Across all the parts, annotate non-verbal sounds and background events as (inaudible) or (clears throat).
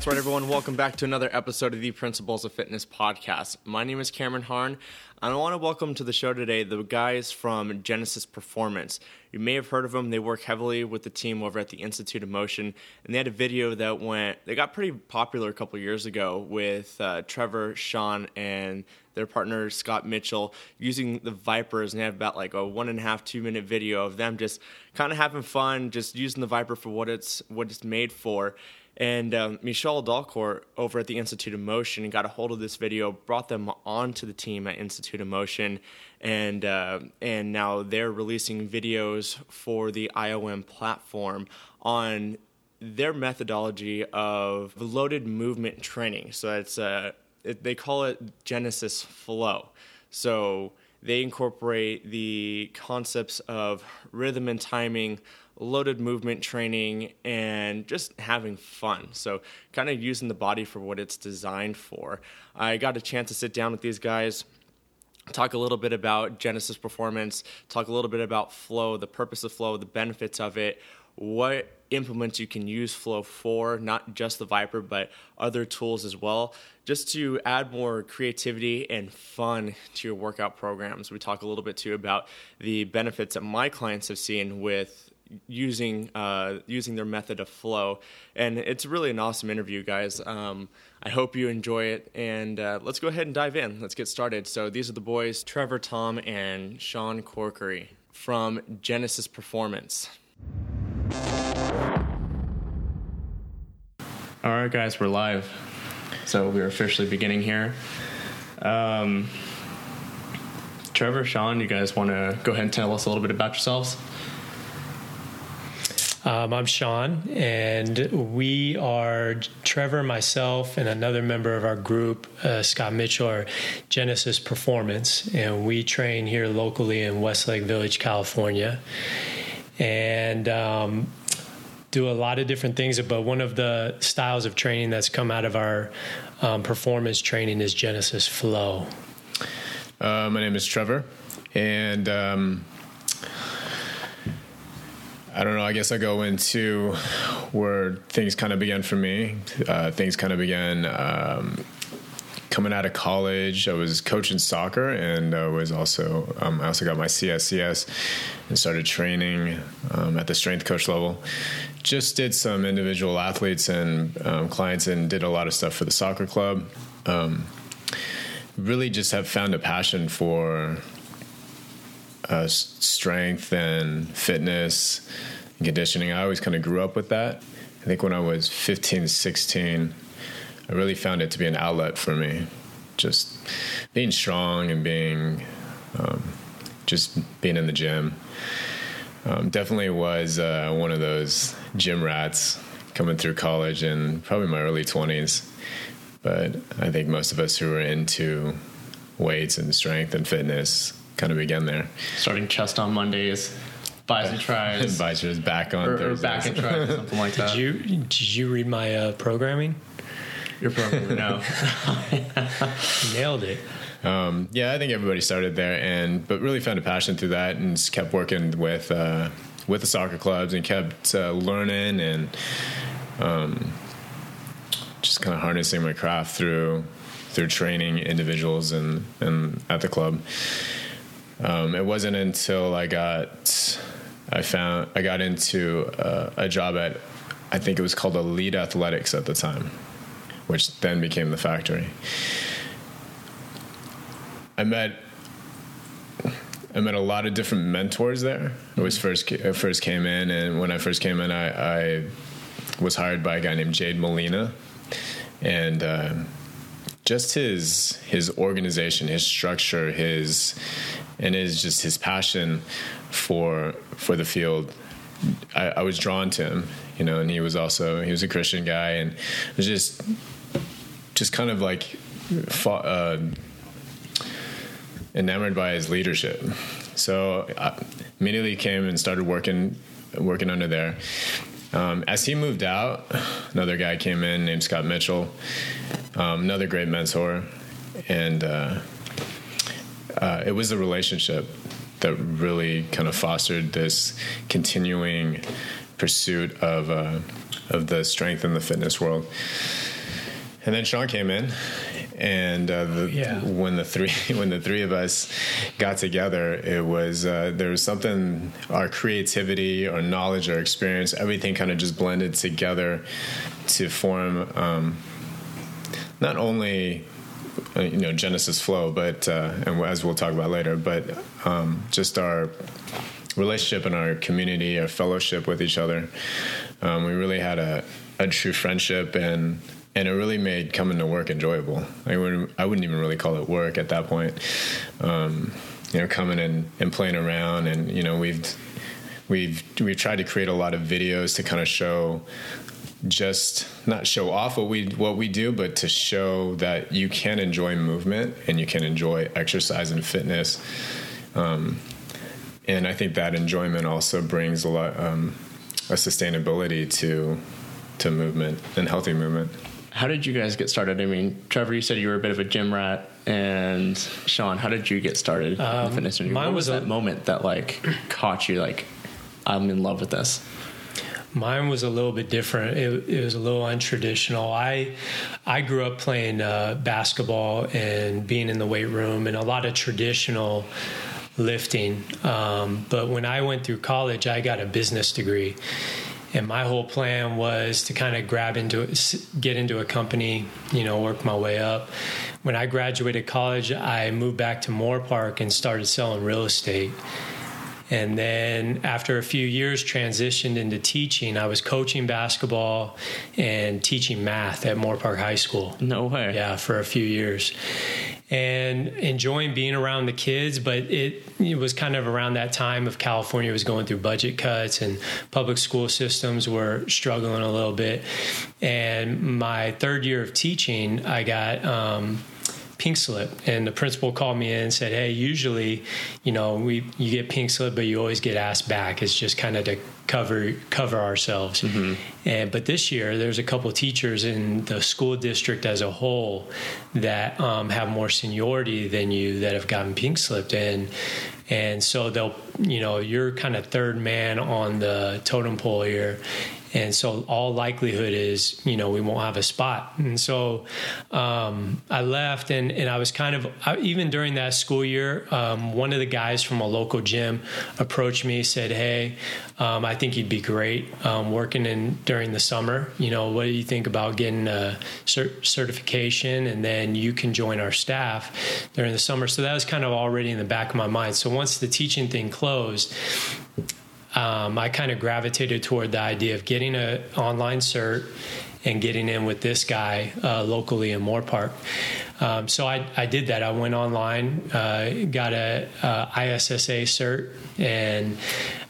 That's right, everyone. Welcome back to another episode of the Principles of Fitness podcast. My name is Cameron Harn, and I want to welcome to the show today the guys from Genesis Performance. You may have heard of them. They work heavily with the team over at the Institute of Motion, and they had a video that went. They got pretty popular a couple years ago with uh, Trevor, Shawn, and their partner Scott Mitchell using the Vipers, and they have about like a one and a half, two minute video of them just kind of having fun, just using the Viper for what it's what it's made for. And um, Michol Dalcourt over at the Institute of Motion got a hold of this video, brought them onto the team at Institute of Motion, and uh, and now they're releasing videos for the IOM platform on their methodology of loaded movement training. So it's uh, it, they call it Genesis Flow. So they incorporate the concepts of rhythm and timing loaded movement training and just having fun. So, kind of using the body for what it's designed for. I got a chance to sit down with these guys. Talk a little bit about Genesis performance, talk a little bit about flow, the purpose of flow, the benefits of it, what implements you can use flow for, not just the Viper, but other tools as well, just to add more creativity and fun to your workout programs. We talk a little bit too about the benefits that my clients have seen with using uh, using their method of flow. And it's really an awesome interview, guys. Um, I hope you enjoy it. And uh, let's go ahead and dive in. Let's get started. So these are the boys, Trevor, Tom, and Shawn Corkery from Genesis Performance. All right, guys, we're live. So we're officially beginning here. Um, Trevor, Shawn, you guys want to go ahead and tell us a little bit about yourselves? Um, I'm Shawn, and we are Trevor, myself, and another member of our group, uh, Scott Mitchell, are Genesis Performance, and we train here locally in Westlake Village, California, and um, do a lot of different things. But one of the styles of training that's come out of our um, performance training is Genesis Flow. Uh, my name is Trevor, and um, I don't know. I guess I go into where things kind of began for me. Uh, things kind of began um, coming out of college. I was coaching soccer, and I was also um, I also got my CSCS and started training um, at the strength coach level. Just did some individual athletes and um, clients, and did a lot of stuff for the soccer club. Um, really, just have found a passion for uh, strength and fitness and conditioning. I always kind of grew up with that. I think when I was 15, 16, I really found it to be an outlet for me. Just being strong and being, um, just being in the gym. Um, definitely was uh, one of those gym rats coming through college and probably my early 20s. But I think most of us who are into weights and strength and fitness kind of began there. Starting chest on Mondays, bicep (laughs) tries, buys biceps back on or, or back and tries, (laughs) something like that. Did you did you read my uh, programming? Your programming, no. (laughs) Nailed it. Um, yeah, I think everybody started there, and but really found a passion through that, and just kept working with uh, with the soccer clubs, and kept uh, learning and um, just kind of harnessing my craft through through training individuals and and at the club. Um, it wasn't until I got I found I got into uh, a job at I think it was called Elite Athletics at the time, which then became the factory. I met I met a lot of different mentors there. I was first I first came in, and when I first came in, I, I was hired by a guy named Jade Molina, and uh, just his his organization, his structure, his and it is just his passion for for the field. I, I was drawn to him, you know, and he was also he was a Christian guy, and it was just just kind of like uh, enamored by his leadership. So I immediately came and started working working under there. Um, as he moved out, another guy came in named Scott Mitchell, um, another great mentor, and uh, uh, it was the relationship that really kind of fostered this continuing pursuit of uh, of the strength in the fitness world. And then Shawn came in, and uh, the, Yeah. when the three (laughs) when the three of us got together, it was uh, there was something our creativity, our knowledge, our experience, everything kind of just blended together to form um, not only you know Genesis Flow, but uh, and as we'll talk about later, but um, just our relationship and our community, our fellowship with each other. Um, we really had a, a true friendship and and it really made coming to work enjoyable. I wouldn't, I wouldn't even really call it work at that point. Um, you know, coming and, and playing around, and you know, we've we've we've tried to create a lot of videos to kind of show just not show off what we what we do, but to show that you can enjoy movement and you can enjoy exercise and fitness. Um, and I think that enjoyment also brings a lot um, a sustainability to to movement and healthy movement. How did you guys get started? I mean, Trevor, you said you were a bit of a gym rat, and Shawn, how did you get started in Um, fitness mine What was was a- that moment that like caught you? Like, I'm in love with this. Mine was a little bit different. It, it was a little untraditional. I I grew up playing uh, basketball and being in the weight room and a lot of traditional lifting. Um, but when I went through college, I got a business degree, and my whole plan was to kind of grab into get into a company, you know, work my way up. When I graduated college, I moved back to Moorpark and started selling real estate. And then after a few years, transitioned into teaching. I was coaching basketball and teaching math at Moorpark High School. No way. Yeah, for a few years. And enjoying being around the kids, but it, it was kind of around that time of California was going through budget cuts and public school systems were struggling a little bit. And my third year of teaching, I got um, pink slip. And the principal called me in and said hey usually you know we you get pink slip but you always get asked back. It's just kind of to cover cover ourselves. And but this year there's a couple teachers in the school district as a whole that um, have more seniority than you that have gotten pink slipped. And and so they'll you know you're kind of third man on the totem pole here. And so all likelihood is you know we won't have a spot. And so um, i left and, and i was kind of I, even during that school year um, one of the guys from a local gym approached me said hey um, i think you'd be great um, working in during the summer. You know what do you think about getting a cert- certification? And then you can join our staff during the summer. So that was kind of already in the back of my mind. So once the teaching thing closed um, I kind of gravitated toward the idea of getting an online cert and getting in with this guy uh, locally in Moorpark. Um, so I, I did that. I went online, uh, got a uh, ISSA cert, and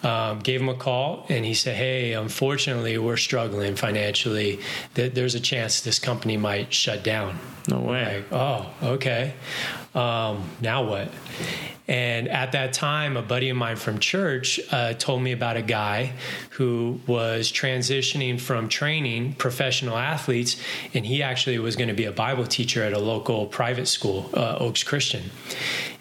um, gave him a call. And he said, "Hey, unfortunately, we're struggling financially. That there's a chance this company might shut down." No way. Like, oh, okay. Um, now what? And at that time, a buddy of mine from church uh, told me about a guy who was transitioning from training professional athletes, and he actually was going to be a Bible teacher at a local private school, uh, Oaks Christian.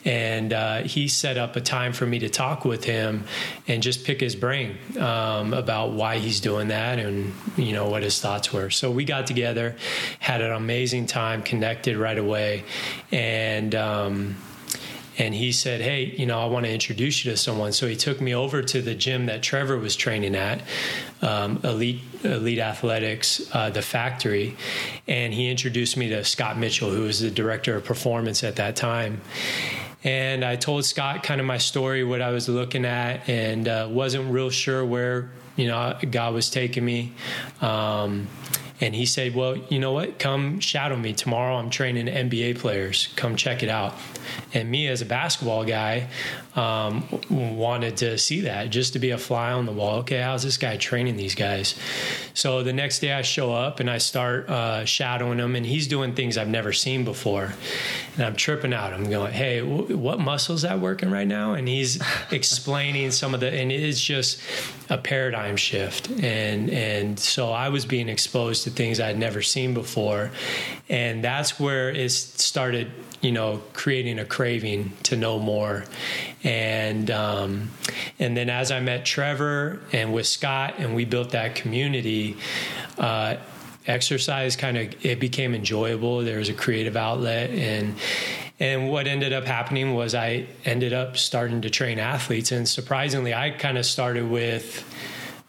And uh, he set up a time for me to talk with him and just pick his brain um, about why he's doing that and you know what his thoughts were. So we got together, had an amazing time, connected right away, and. Um, and he said, "Hey, you know, I want to introduce you to someone." So he took me over to the gym that Trevor was training at, um, Elite Elite Athletics, uh, the factory, and he introduced me to Scott Mitchell, who was the director of performance at that time. And I told Scott kind of my story, what I was looking at, and uh, wasn't real sure where you know God was taking me. Um, and he said, "Well, you know what? Come shadow me tomorrow. I'm training NBA players. Come check it out." And me, as a basketball guy, um, wanted to see that just to be a fly on the wall. Okay, how's this guy training these guys? So the next day, I show up and I start uh, shadowing him, and he's doing things I've never seen before, and I'm tripping out. I'm going, "Hey, w- what muscles that working right now?" And he's (laughs) explaining some of the, and it's just a paradigm shift, and and so I was being exposed to to things I'd never seen before. And that's where it started, you know, creating a craving to know more. And um, and then as I met Trevor and with Scott, and we built that community. Uh, exercise kind of it became enjoyable there was a creative outlet and and what ended up happening was I ended up starting to train athletes. And surprisingly, I kind of started with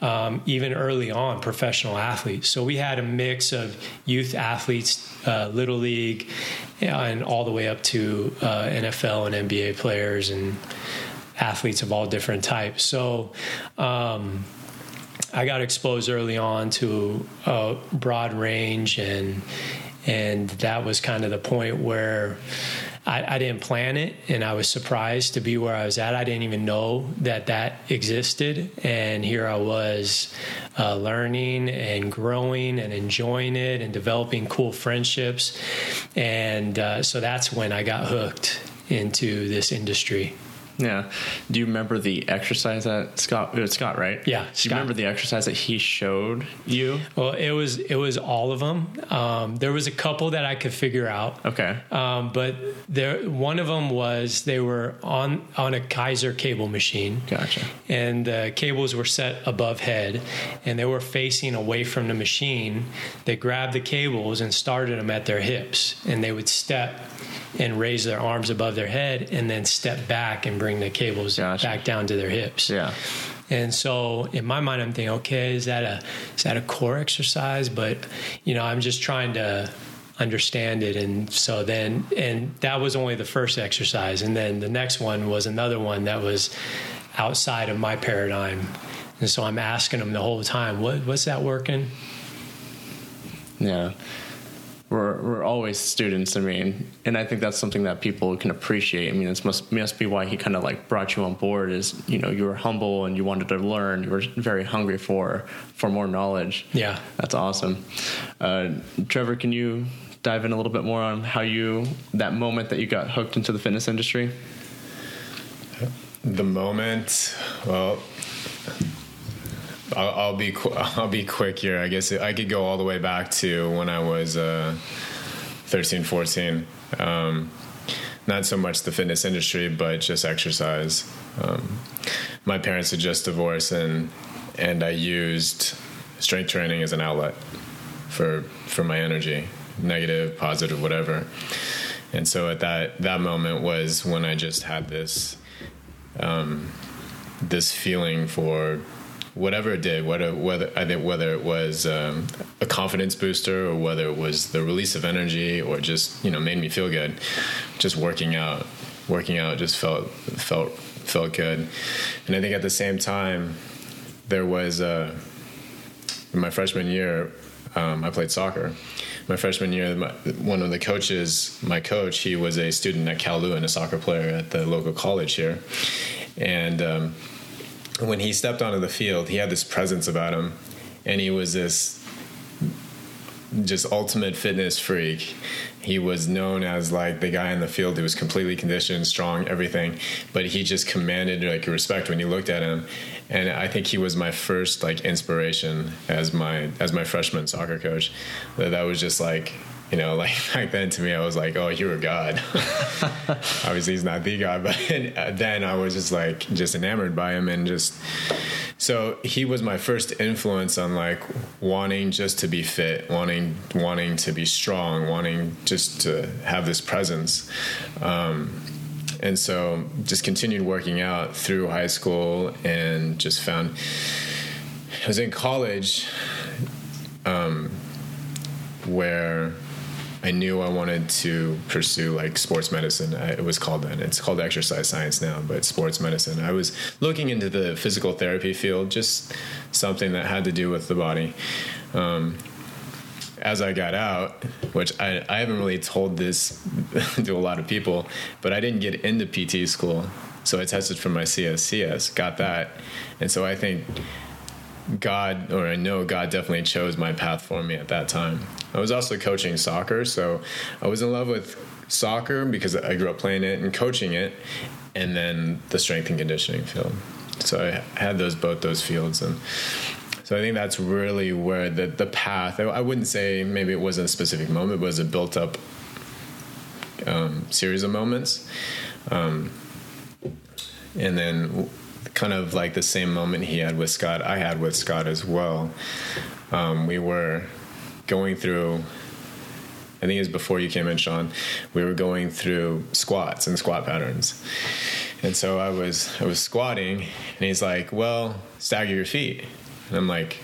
um, even early on professional athletes. So we had a mix of youth athletes, uh, little league, and all the way up to uh, NFL and NBA players and athletes of all different types. So. Um, I got exposed early on to a broad range, and and that was kind of the point where I, I, didn't plan it, and I was surprised to be where I was at. I didn't even know that that existed, and here I was uh, learning and growing and enjoying it and developing cool friendships, and uh, so that's when I got hooked into this industry. Yeah. Do you remember the exercise that Scott? It was Scott, right? Yeah. Do you remember the exercise that he showed you? Well, it was it was all of them. Um, there was a couple that I could figure out. Okay. Um, but there, one of them was they were on on a Keiser cable machine. Gotcha. And the cables were set above head, and they were facing away from the machine. They grabbed the cables and started them at their hips, and they would step and raise their arms above their head and then step back and bring the cables gotcha. back down to their hips. Yeah. And so in my mind I'm thinking, okay, is that a is that a core exercise? But you know, I'm just trying to understand it and so then and that was only the first exercise and then the next one was another one that was outside of my paradigm and so i'm asking them the whole time what what's that working yeah we're we're always students. I mean, and I think that's something that people can appreciate. I mean, this must must be why he kind of like brought you on board. Is you know you were humble and you wanted to learn. You were very hungry for for more knowledge. Yeah, that's awesome. Uh, Trevor, can you dive in a little bit more on how you that moment that you got hooked into the fitness industry? The moment, well, I'll, I'll, be qu- (laughs) I'll be quick here. I guess I could go all the way back to when I was uh, 13, 14. Um, not so much the fitness industry, but just exercise. Um, my parents had just divorced, and and I used strength training as an outlet for for my energy, negative, positive, whatever. And so at that that moment was when I just had this um, this feeling for whatever it did, whether whether I think whether it was um, a confidence booster or whether it was the release of energy or just you know made me feel good, just working out, working out just felt felt felt good, and I think at the same time there was uh, my freshman year um, I played soccer. My freshman year, my, one of the coaches, my coach, he was a student at Cal Lutheran, a soccer player at the local college here, and um, when he stepped onto the field, he had this presence about him, and he was this just ultimate fitness freak. He was known as like the guy in the field who was completely conditioned, strong, everything. But he just commanded like respect when you looked at him. And I think he was my first like inspiration as my as my freshman soccer coach. That, that was just like you know, like (laughs) back then to me, I was like, oh, you're a god. (laughs) Obviously, he's not the god, (laughs) but then I was just like, just enamored by him and just. So he was my first influence on like wanting just to be fit, wanting wanting to be strong, wanting just to have this presence. Um, and so just continued working out through high school and just found I was in college um, where I knew I wanted to pursue like sports medicine. it was called then. It's called exercise science now, but sports medicine. I was looking into the physical therapy field, just something that had to do with the body. Um, as I got out, which I, I haven't really told this (laughs) to a lot of people, but I didn't get into PT school. So I tested for my CSCS, got that. And so I think God, or I know God definitely chose my path for me at that time. I was also coaching soccer, so I was in love with soccer because I grew up playing it and coaching it, and then the strength and conditioning field. So I had those both those fields, and So I think that's really where the the path. I wouldn't say maybe it wasn't a specific moment, it was a built up um, series of moments. Um, and then kind of like the same moment he had with Scott, I had with Scott as well. Um, we were going through. I think it was before you came in, Shawn. We were going through squats and squat patterns, and so I was I was squatting, and he's like, "Well, stagger your feet," and I'm like,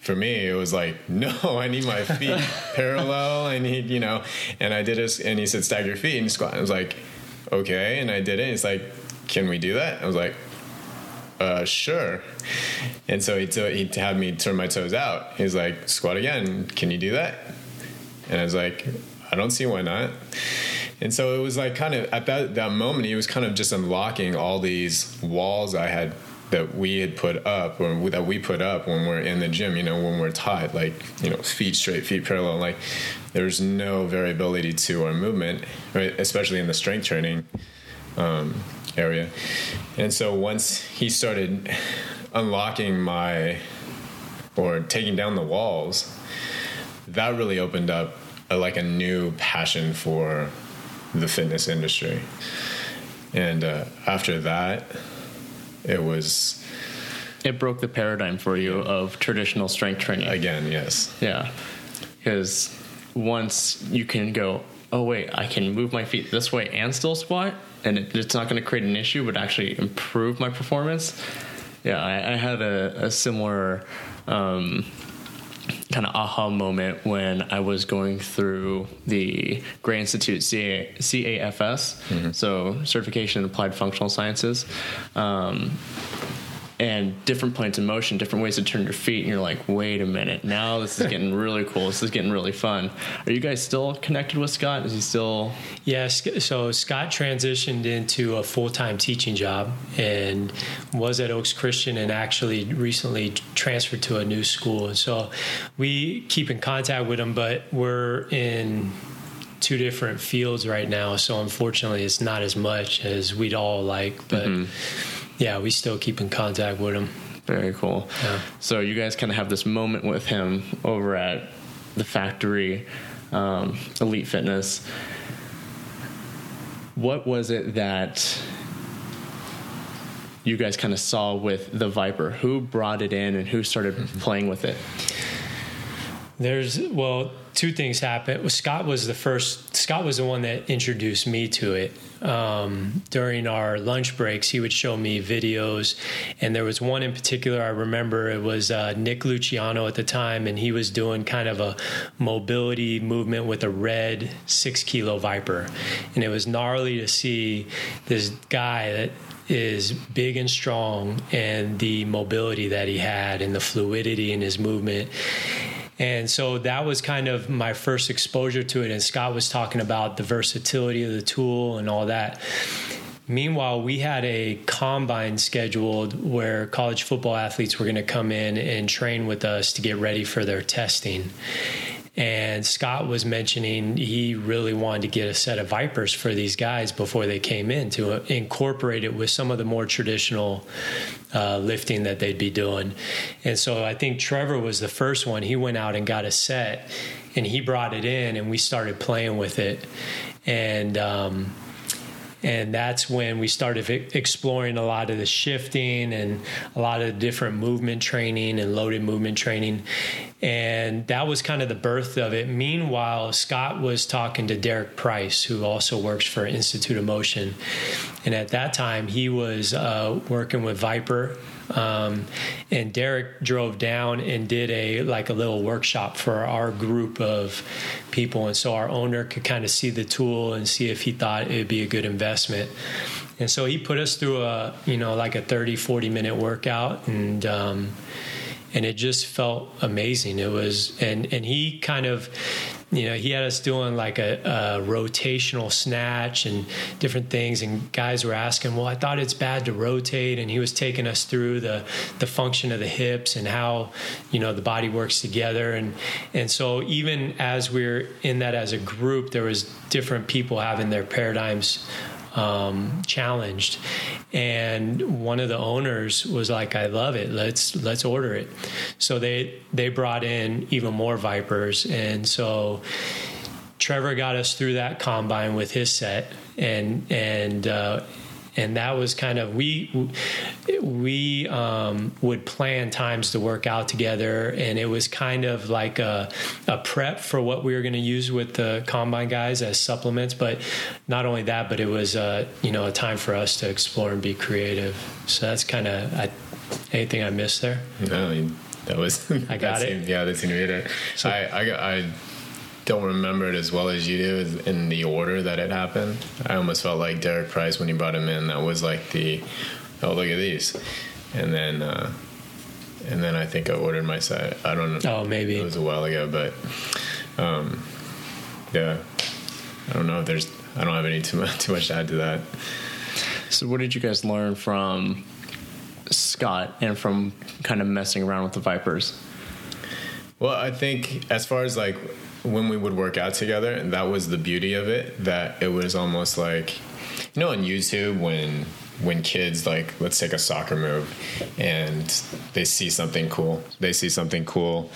for me, it was like, (laughs) no, I need my feet (laughs) parallel. I need, you know, and I did it. And he said, stagger your feet and squat. I was like, okay. And I did it. It's like, can we do that? I was like, uh, sure. And so he, t- he had me turn my toes out. He's like, squat again. Can you do that? And I was like, I don't see why not. And so it was like kind of at that, that moment, he was kind of just unlocking all these walls I had that we had put up or that we put up when we're in the gym, you know, when we're taught like, you know, feet straight, feet parallel, like there's no variability to our movement, right? especially in the strength training um, area. And so once he started unlocking my or taking down the walls, that really opened up a, like a new passion for the fitness industry. And uh, after that, it was. It broke the paradigm for you of traditional strength training. Again, yes. Yeah. Because once you can go, oh, wait, I can move my feet this way and still squat, and it, it's not going to create an issue, but actually improve my performance. Yeah, I, I had a, a similar um, kind of aha moment when I was going through the Gray Institute CA, CAFS, mm-hmm. so Certification in Applied Functional Sciences. Um, and different points of motion, different ways to turn your feet, and you're like, wait a minute, now this is getting really cool. This is getting really fun. Are you guys still connected with Scott? Is he still? Yes. So Scott transitioned into a full time teaching job and was at Oaks Christian, and actually recently transferred to a new school. And so we keep in contact with him, but we're in two different fields right now. So unfortunately, it's not as much as we'd all like, but. Mm-hmm yeah, we still keep in contact with him. Very cool. Yeah. So you guys kind of have this moment with him over at the factory, um, Elite Fitness. What was it that you guys kind of saw with the Viper? Who brought it in and who started mm-hmm. playing with it? There's well, two things happened. Scott was the first. Scott was the one that introduced me to it. Um, during our lunch breaks, he would show me videos, and there was one in particular I remember. It was uh, Nick Luciano at the time, and he was doing kind of a mobility movement with a red six kilo Viper, and it was gnarly to see this guy that is big and strong and the mobility that he had and the fluidity in his movement and so that was kind of my first exposure to it. And Scott was talking about the versatility of the tool and all that. Meanwhile, we had a combine scheduled where college football athletes were going to come in and train with us to get ready for their testing. And Scott was mentioning he really wanted to get a set of Vipers for these guys before they came in to incorporate it with some of the more traditional uh, lifting that they'd be doing. And so I think Trevor was the first one. He went out and got a set and he brought it in and we started playing with it. And, um, and that's when we started exploring a lot of the shifting and a lot of different movement training and loaded movement training and that was kind of the birth of it. Meanwhile scott was talking to derek price who also works for institute of motion. And at that time he was uh, working with viper um, and Derek drove down and did a like a little workshop for our group of people, and so our owner could kind of see the tool and see if he thought it would be a good investment. And so he put us through a you know like a 30, 40 minute workout, and um, and it just felt amazing. It was and and he kind of you know, he had us doing like a, a, rotational snatch and different things. And guys were asking, well, I thought it's bad to rotate. And he was taking us through the, the function of the hips and how, you know, the body works together. And, and so even as we we're in that as a group, there was different people having their paradigms um, challenged. And one of the owners was like, "I love it. Let's let's order it." So they they brought in even more vipers, and so Trevor got us through that combine with his set, and and. Uh, and that was kind of we we um, would plan times to work out together, and it was kind of like a, a prep for what we were going to use with the combine guys as supplements. But not only that, but it was uh, you know a time for us to explore and be creative. So that's kind of anything I missed there. No, that was I (laughs) got it. Seemed, yeah, that seemed it. So, I, I I don't remember it as well as you do in the order that it happened. I almost felt like Derek Price when he brought him in. That was like the oh look at these, and then uh, and then I think I ordered my set. I don't know. Oh, maybe it was a while ago, but um, yeah, I don't know. If there's I don't have any too much, (laughs) too much to add to that. So, what did you guys learn from Scott and from kind of messing around with the Vipers? Well, I think as far as like when we would work out together, and that was the beauty of it. That it was almost like, you know, on YouTube when when kids like let's take a soccer move and they see something cool they see something cool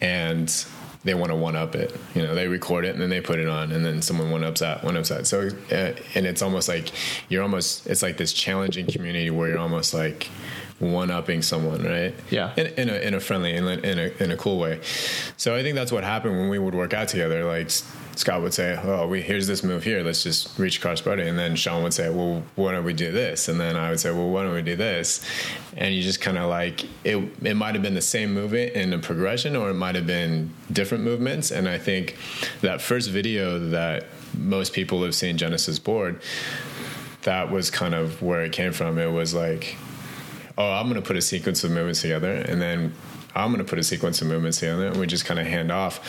and they want to one up it you know they record it and then they put it on and then someone one ups that one ups that so uh, and it's almost like you're almost it's like this challenging community where you're almost like one upping someone, right? Yeah. In, in, a in a friendly in a, in a in a cool way. So I think that's what happened when we would work out together. Like Scott would say, "Oh, we here's this move here. Let's just reach cross body," and then Sean would say, "Well, why don't we do this?" And then I would say, "Well, why don't we do this?" And you just kind of like it. It might have been the same movement in a progression, or it might have been different movements. And I think that first video that most people have seen Genesis Bored, that was kind of where it came from. It was like oh, I'm going to put a sequence of movements together, and then I'm going to put a sequence of movements together, and we just kind of hand off.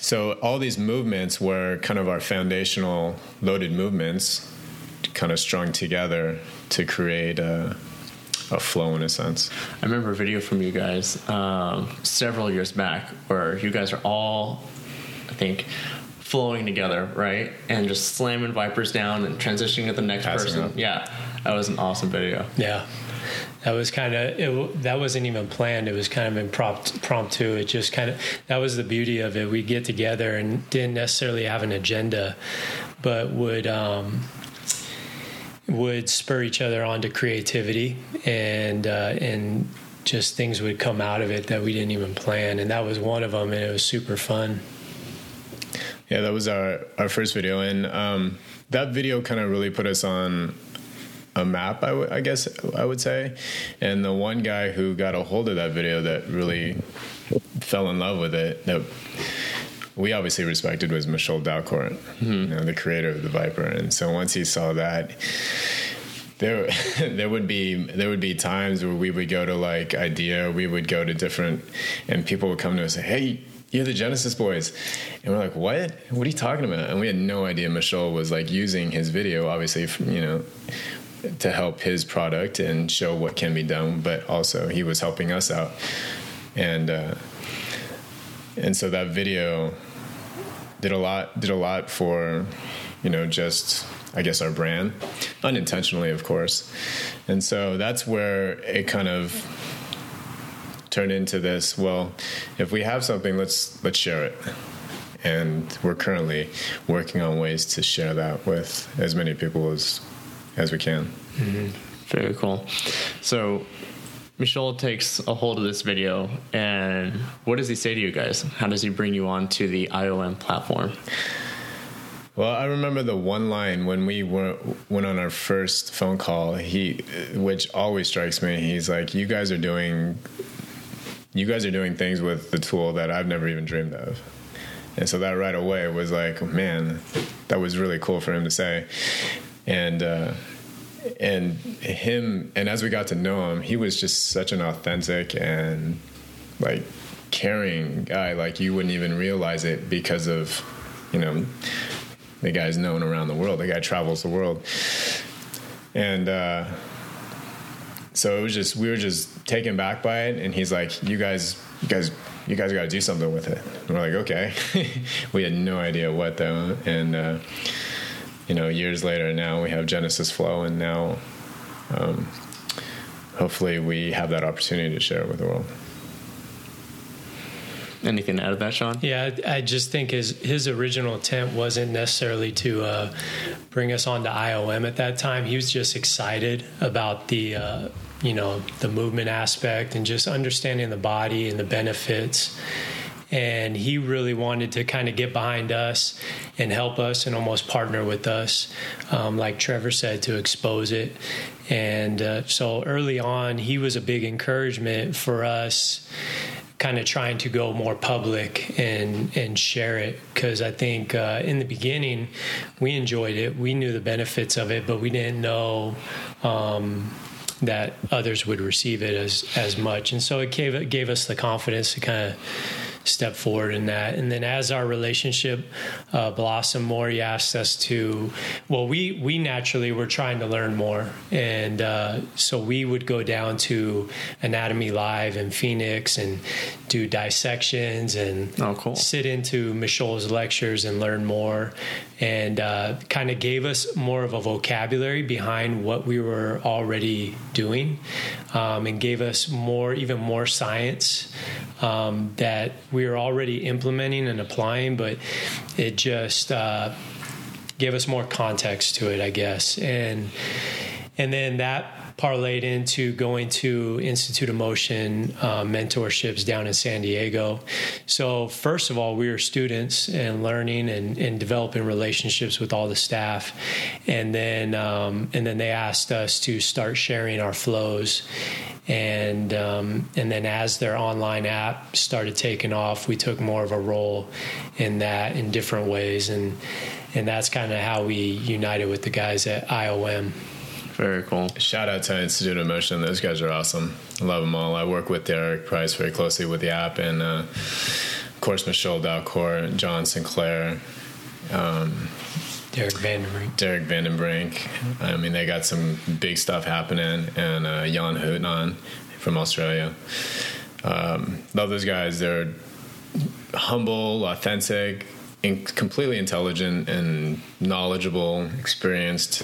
So all these movements were kind of our foundational loaded movements, kind of strung together to create a, a flow in a sense. I remember a video from you guys um, several years back where you guys are all, I think, flowing together, right? And just slamming Vipers down and transitioning to the next Passing person. Up. Yeah, that was an awesome video. Yeah that was kind of that wasn't even planned. It was kind of impromptu it just kind of that was the beauty of it. We get together and didn't necessarily have an agenda but would um, would spur each other on to creativity and uh, and just things would come out of it that we didn't even plan. And that was one of them and it was super fun. Yeah that was our our first video. And um, that video kind of really put us on a map, I, w- I guess I would say. And the one guy who got a hold of that video that really fell in love with it, that we obviously respected, was Michol Dalcourt, mm-hmm. you know, the creator of the Viper. And so once he saw that, there (laughs) there would be there would be times where we would go to like idea we would go to different and people would come to us and say hey you're the genesis boys and we're like what what are you talking about and we had no idea michol was like using his video obviously you know to help his product and show what can be done, but also he was helping us out, and uh, and so that video did a lot did a lot for you know just I guess our brand unintentionally, of course, and so that's where it kind of turned into this. Well, if we have something, let's let's share it and we're currently working on ways to share that with as many people as as we can. Mm-hmm. Very cool. So Michol takes a hold of this video, and what does he say to you guys? How does he bring you on to the IOM platform? Well, I remember the one line when we were, went on our first phone call. He, which always strikes me, he's like, "You guys are doing, you guys are doing things with the tool that I've never even dreamed of." And so that right away was like, man, that was really cool for him to say and uh, and him and as we got to know him he was just such an authentic and like caring guy. Like you wouldn't even realize it because of you know the guy's known around the world. The guy travels the world. And uh, so it was just we were just taken back by it. And he's like you guys you guys you guys got to do something with it. And we're like okay. (laughs) We had no idea what though. And uh, you know, years later, now we have Genesis Flow, and now um, hopefully we have that opportunity to share it with the world. Anything to add to that, Shawn? Yeah, I just think his his original intent wasn't necessarily to uh, bring us on to IOM at that time. He was just excited about the uh, you know the movement aspect and just understanding the body and the benefits. And he really wanted to kind of get behind us and help us and almost partner with us, um, like Trevor said, to expose it. And uh, so early on, he was a big encouragement for us kind of trying to go more public and and share it because I think uh, in the beginning we enjoyed it, we knew the benefits of it, but we didn't know. Um, that others would receive it as as much, and so it gave it gave us the confidence to kind of step forward in that. And then as our relationship uh, blossomed more, he asked us to, well, we, we naturally were trying to learn more. And uh, so we would go down to Anatomy Live in Phoenix and do dissections and oh, cool. sit into Michol's lectures and learn more and uh, kind of gave us more of a vocabulary behind what we were already doing um, and gave us more, even more science um, that we were already implementing and applying, but it just uh, gave us more context to it, I guess. And and then that parlayed into going to Institute of Motion uh, mentorships down in San Diego. So, first of all, we were students and learning and, and developing relationships with all the staff, and then um, and then they asked us to start sharing our flows. And um, and then as their online app started taking off, we took more of a role in that in different ways, and and that's kind of how we united with the guys at IOM. Very cool. Shout out to Institute of Motion. Those guys are awesome. I love them all. I work with Derek Price very closely with the app, and uh, of course Michol Dalcourt, John Sinclair. Um, Derek Vandenbrink. Derek Vandenbrink. I mean, they got some big stuff happening, and uh, Jan Hootnan from Australia. Um, love those guys. They're humble, authentic, in- completely intelligent, and knowledgeable, experienced.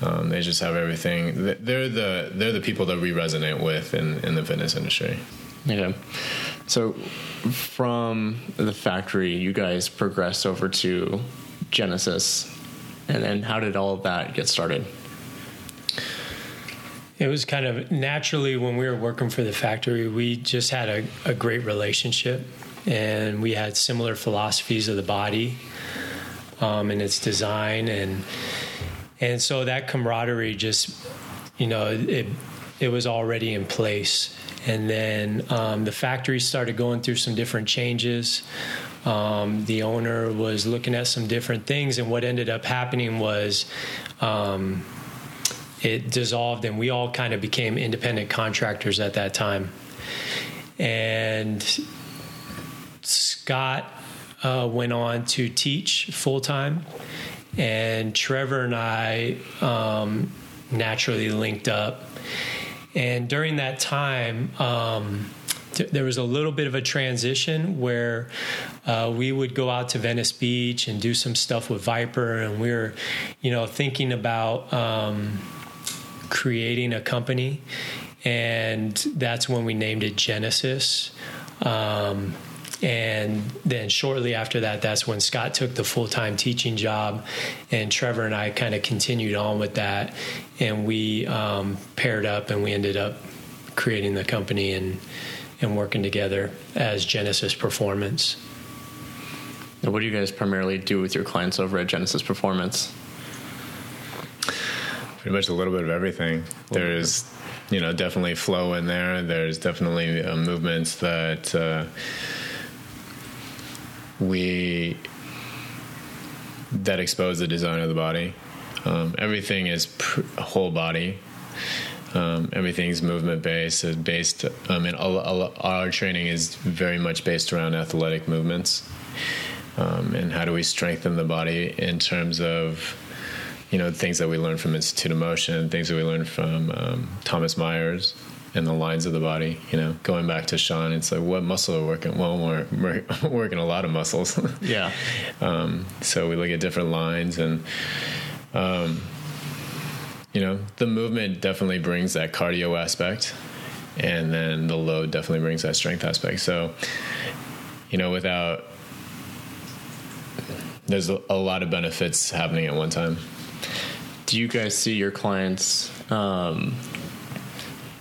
Um, they just have everything. They're the they're the people that we resonate with in, in the fitness industry. Yeah. So from the factory, you guys progressed over to Genesis, and then how did all of that get started? It was kind of naturally when we were working for the factory, we just had a, a great relationship, and we had similar philosophies of the body um, and its design, and and so that camaraderie just, you know, it it was already in place. And then um, the factory started going through some different changes. Um, the owner was looking at some different things, and what ended up happening was um, it dissolved, and we all kind of became independent contractors at that time. And Scott uh, went on to teach full time, and Trevor and I um, naturally linked up. And during that time, um, there was a little bit of a transition where uh, we would go out to Venice Beach and do some stuff with Viper, and we were, you know, thinking about um, creating a company, and that's when we named it Genesis. Um, and then shortly after that, that's when Scott took the full time teaching job, and Trevor and I kind of continued on with that, and we um, paired up, and we ended up creating the company and and working together as Genesis Performance. And what do you guys primarily do with your clients over at Genesis Performance? Pretty much a little bit of everything. There's, you know, definitely flow in there. There's definitely uh, movements that uh, we that expose the design of the body. Um, everything is pr- whole body. Um, everything's movement based. It's based. I mean, all, all, our training is very much based around athletic movements. Um, and how do we strengthen the body in terms of, you know, things that we learned from Institute of Motion, things that we learned from um, Thomas Myers, and the lines of the body. You know, going back to Shawn, it's like what muscle are working? Well, we're, we're (laughs) working a lot of muscles. (laughs) yeah. Um, so we look at different lines and. Um, you know, the movement definitely brings that cardio aspect, and then the load definitely brings that strength aspect. So, you know, without there's a lot of benefits happening at one time. Do you guys see your clients? Um,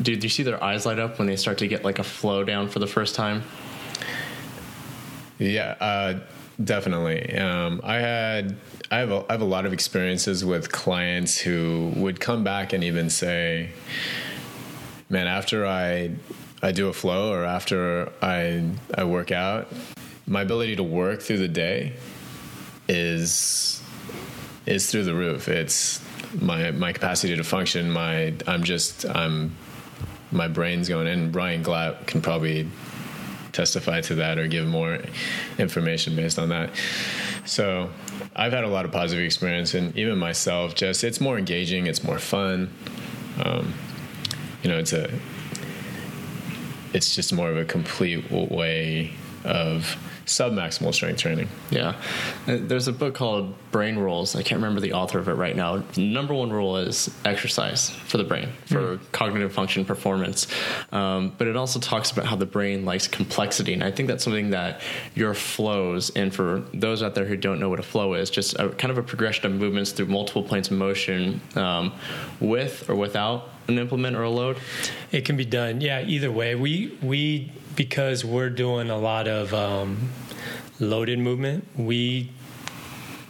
do you see their eyes light up when they start to get like a flow down for the first time? Yeah, uh, definitely. Um, I had I have a, I have a lot of experiences with clients who would come back and even say, "Man, after I I do a flow or after I I work out, my ability to work through the day is is through the roof. It's my my capacity to function. My I'm just I'm my brain's going in. Ryan Glatt can probably testify to that or give more information based on that. So I've had a lot of positive experience, and even myself, just it's more engaging, it's more fun. Um, you know, it's a it's just more of a complete way of submaximal strength training. Yeah. Uh, there's a book called Brain Rules. I can't remember the author of it right now. Number one rule is exercise for the brain, for mm. cognitive function performance. Um, but it also talks about how the brain likes complexity. And I think that's something that your flows, and for those out there who don't know what a flow is, just a, kind of a progression of movements through multiple planes of motion um, with or without an implement or a load? It can be done. Yeah, either way. We we because we're doing a lot of um, loaded movement. We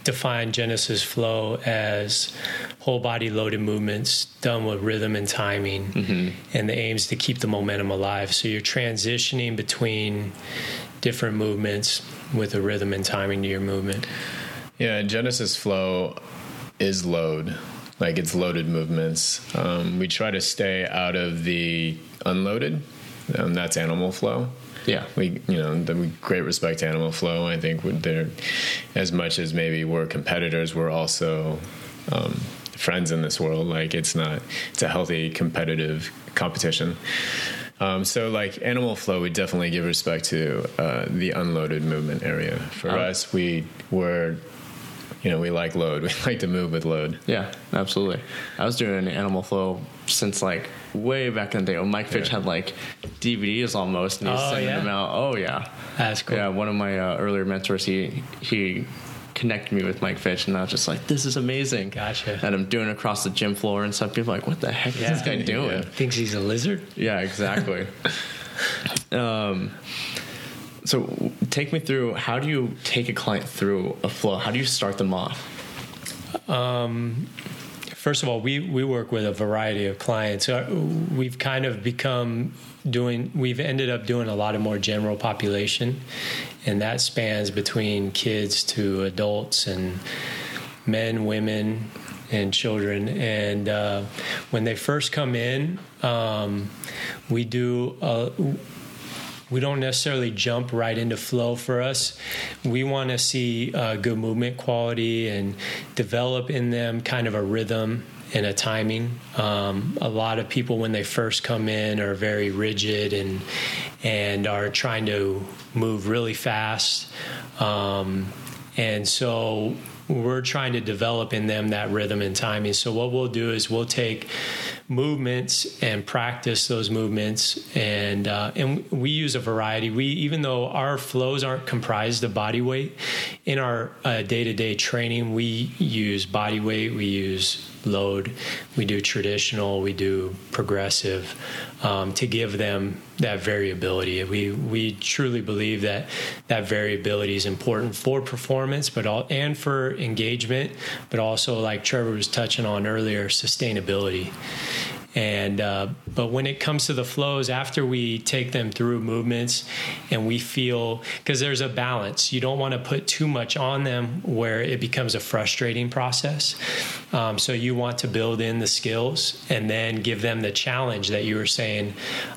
define Genesis flow as whole body loaded movements done with rhythm and timing, mm-hmm. and the aim is to keep the momentum alive. So you're transitioning between different movements with a rhythm and timing to your movement. Yeah, Genesis flow is load like it's loaded movements. Um, we try to stay out of the unloaded. Um, that's animal flow. Yeah, we you know the, we great respect to animal flow. I think they're as much as maybe we're competitors, we're also um, friends in this world. Like it's not it's a healthy competitive competition. Um, so, like animal flow, we definitely give respect to uh, the unloaded movement area. For oh. us, we were you know, we like load. (laughs) We like to move with load. Yeah, absolutely. I was doing animal flow since like way back in the day. When Mike Fitch yeah. had like DVDs almost, and he's oh, sending yeah? them out. Oh yeah, that's cool. Yeah, one of my uh, earlier mentors, he he connected me with Mike Fitch, and I was just like, "This is amazing." Gotcha. And I'm doing across the gym floor and stuff. People are like, "What the heck yeah. is this guy doing?" Yeah. Thinks he's a lizard. Yeah, exactly. (laughs) um, so take me through how do you take a client through a flow? How do you start them off? Um, first of all, we, we work with a variety of clients. Uh, we've kind of become doing, we've ended up doing a lot of more general population, and that spans between kids to adults and men, women, and children. And uh, when they first come in, um, we do a, we don't necessarily jump right into flow for us. We want to see uh, good movement quality and develop in them kind of a rhythm and a timing. Um, a lot of people, when they first come in, are very rigid and and are trying to move really fast. Um, and so we're trying to develop in them that rhythm and timing. So what we'll do is we'll take movements and practice those movements. And uh, and we use a variety. We even though our flows aren't comprised of body weight in our uh, day-to-day training we use body weight we use load we do traditional we do progressive um, to give them that variability. We we truly believe that that variability is important for performance but all and for engagement but also like Trevor was touching on earlier sustainability and uh, but when it comes to the flows, after we take them through movements, and we feel because there's a balance, you don't want to put too much on them where it becomes a frustrating process. Um, so you want to build in the skills and then give them the challenge that you were saying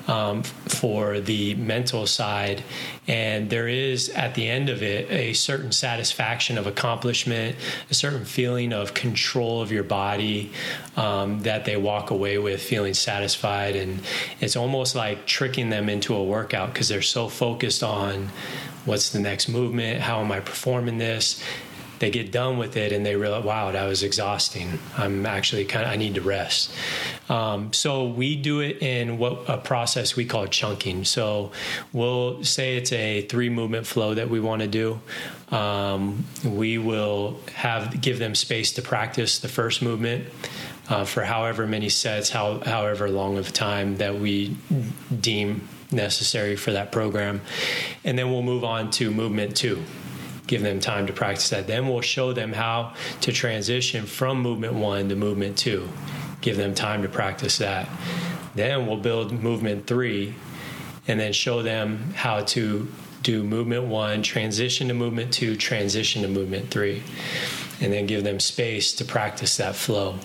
um, for the mental side. And there is at the end of it a certain satisfaction of accomplishment, a certain feeling of control of your body um, that they walk away with feeling satisfied. And it's almost like tricking them into a workout because they're so focused on what's the next movement, how am I performing this, they get done with it and they realize, wow, that was exhausting. I'm actually kind of, I need to rest. Um, so we do it in what a process we call chunking. So we'll say it's a three movement flow that we want to do. Um, we will have give them space to practice the first movement. Uh, for however many sets, how, however long of time that we deem necessary for that program. And then we'll move on to movement two give them time to practice that. Then we'll show them how to transition from movement one to movement two, give them time to practice that. Then we'll build movement three and then show them how to do movement one, transition to movement two, transition to movement three, and then give them space to practice that flow.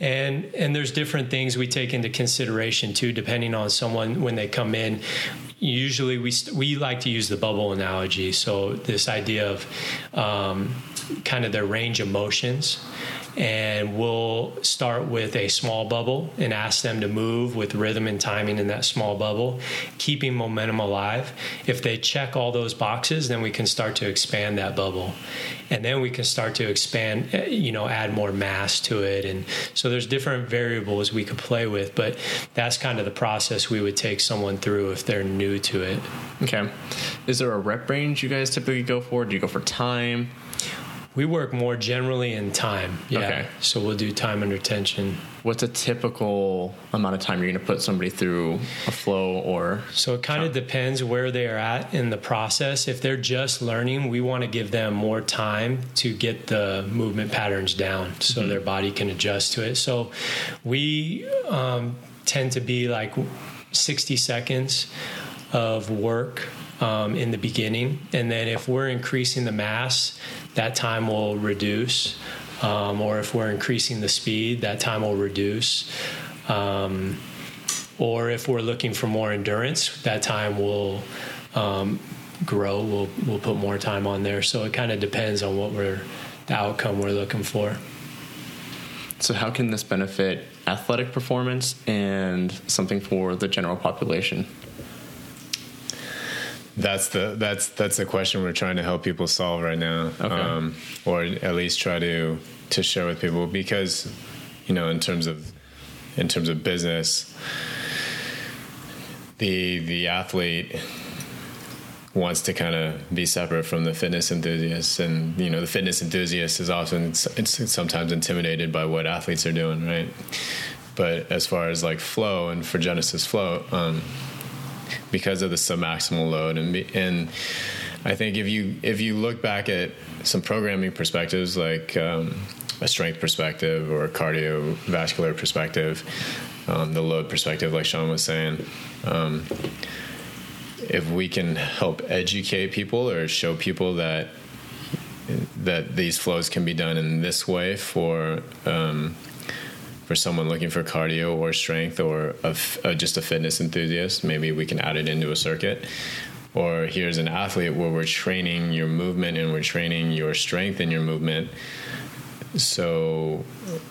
And and there's different things we take into consideration too, depending on someone when they come in usually we we like to use the bubble analogy. So this idea of um, kind of their range of motions and we'll start with a small bubble and ask them to move with rhythm and timing in that small bubble, keeping momentum alive. If they check all those boxes, then we can start to expand that bubble. And then we can start to expand, eh, you know, add more mass to it. And so there's different variables we could play with, but that's kind of the process we would take someone through if they're new to it. Okay. Is there a rep range you guys typically go for? Do you go for time? We work more generally in time. Yeah. Okay. So we'll do time under tension. What's a typical amount of time you're going to put somebody through a flow or? So it kind of depends where they are at in the process. If they're just learning, we want to give them more time to get the movement patterns down so mm-hmm. their body can adjust to it. So we um, tend to be like 60 seconds of work um, in the beginning. And then if we're increasing the mass, that time will reduce. Um, or if we're increasing the speed, that time will reduce. Um, or if we're looking for more endurance, that time will um, grow. We'll we'll put more time on there. So it kind of depends on what we're the outcome we're looking for. So how can this benefit athletic performance and something for the general population? That's the that's that's the question we're trying to help people solve right now, okay. um, or at least try to to share with people because you know in terms of in terms of business, the the athlete wants to kind of be separate from the fitness enthusiast and you know the fitness enthusiast is often it's sometimes intimidated by what athletes are doing right? But as far as like flow and for genesis flow um, because of the submaximal load. And and I think if you if you look back at some programming perspectives like um, a strength perspective or a cardiovascular perspective, um, the load perspective, like Shawn was saying, um, if we can help educate people or show people that that these flows can be done in this way for um, for someone looking for cardio or strength or just a fitness enthusiast, maybe we can add it into a circuit. Or here's an athlete where we're training your movement and we're training your strength in your movement. So,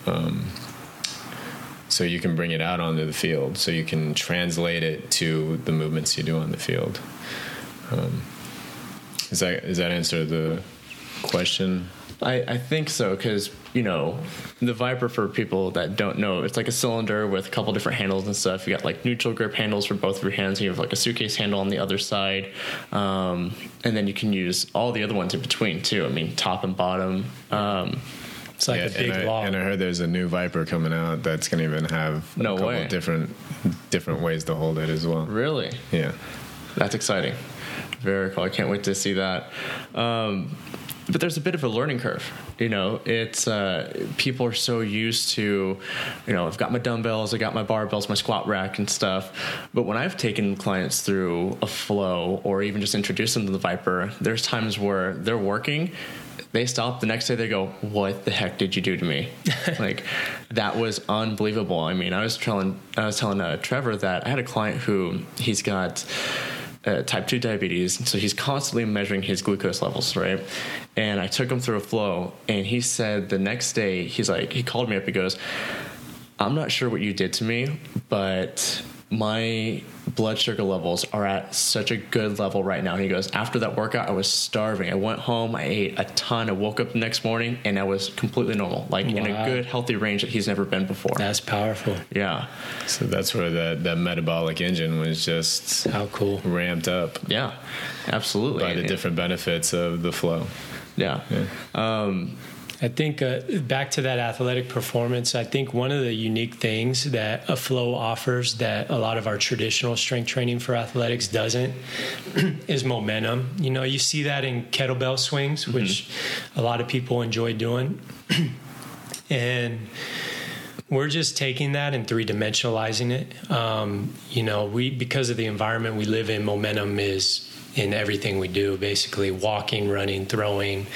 um, so you can bring it out onto the field. So you can translate it to the movements you do on the field. Um, is that is that answer the question? I, I think so because you know the Viper for people that don't know it's like a cylinder with a couple different handles and stuff. You got like neutral grip handles for both of your hands. And You have like a suitcase handle on the other side, um, and then you can use all the other ones in between too. I mean top and bottom. Um, it's like yeah, a big and I, and I heard there's a new Viper coming out that's going to even have no a couple way. different different ways to hold it as well. Really? Yeah. That's exciting. Very cool. I can't wait to see that. Um, but there's a bit of a learning curve. You know, it's uh, people are so used to, you know, I've got my dumbbells, I got my barbells, my squat rack and stuff. But when I've taken clients through a flow or even just introduced them to the Viper, there's times where they're working they stop the next day they go what the heck did you do to me (laughs) like that was unbelievable i mean i was telling i was telling uh, trevor that i had a client who he's got uh, type 2 diabetes, so he's constantly measuring his glucose levels, right? And I took him through a flow, and he said the next day, he's like, he called me up, he goes, I'm not sure what you did to me, but my blood sugar levels are at such a good level right now. He goes, after that workout, I was starving. I went home, I ate a ton. I woke up the next morning and I was completely normal, like in a good, healthy range that he's never been before. That's powerful. yeah. So that's where that, that metabolic engine was just How cool. ramped up Yeah. Absolutely. by the And- different benefits of the flow. Yeah. Um, I think uh, back to that athletic performance, I think one of the unique things that a flow offers that a lot of our traditional strength training for athletics doesn't (clears throat) is momentum. You know, you see that in kettlebell swings, which a lot of people enjoy doing. (clears throat) and we're just taking that and three dimensionalizing it. Um, you know, we because of the environment we live in, momentum is in everything we do, basically walking, running, throwing.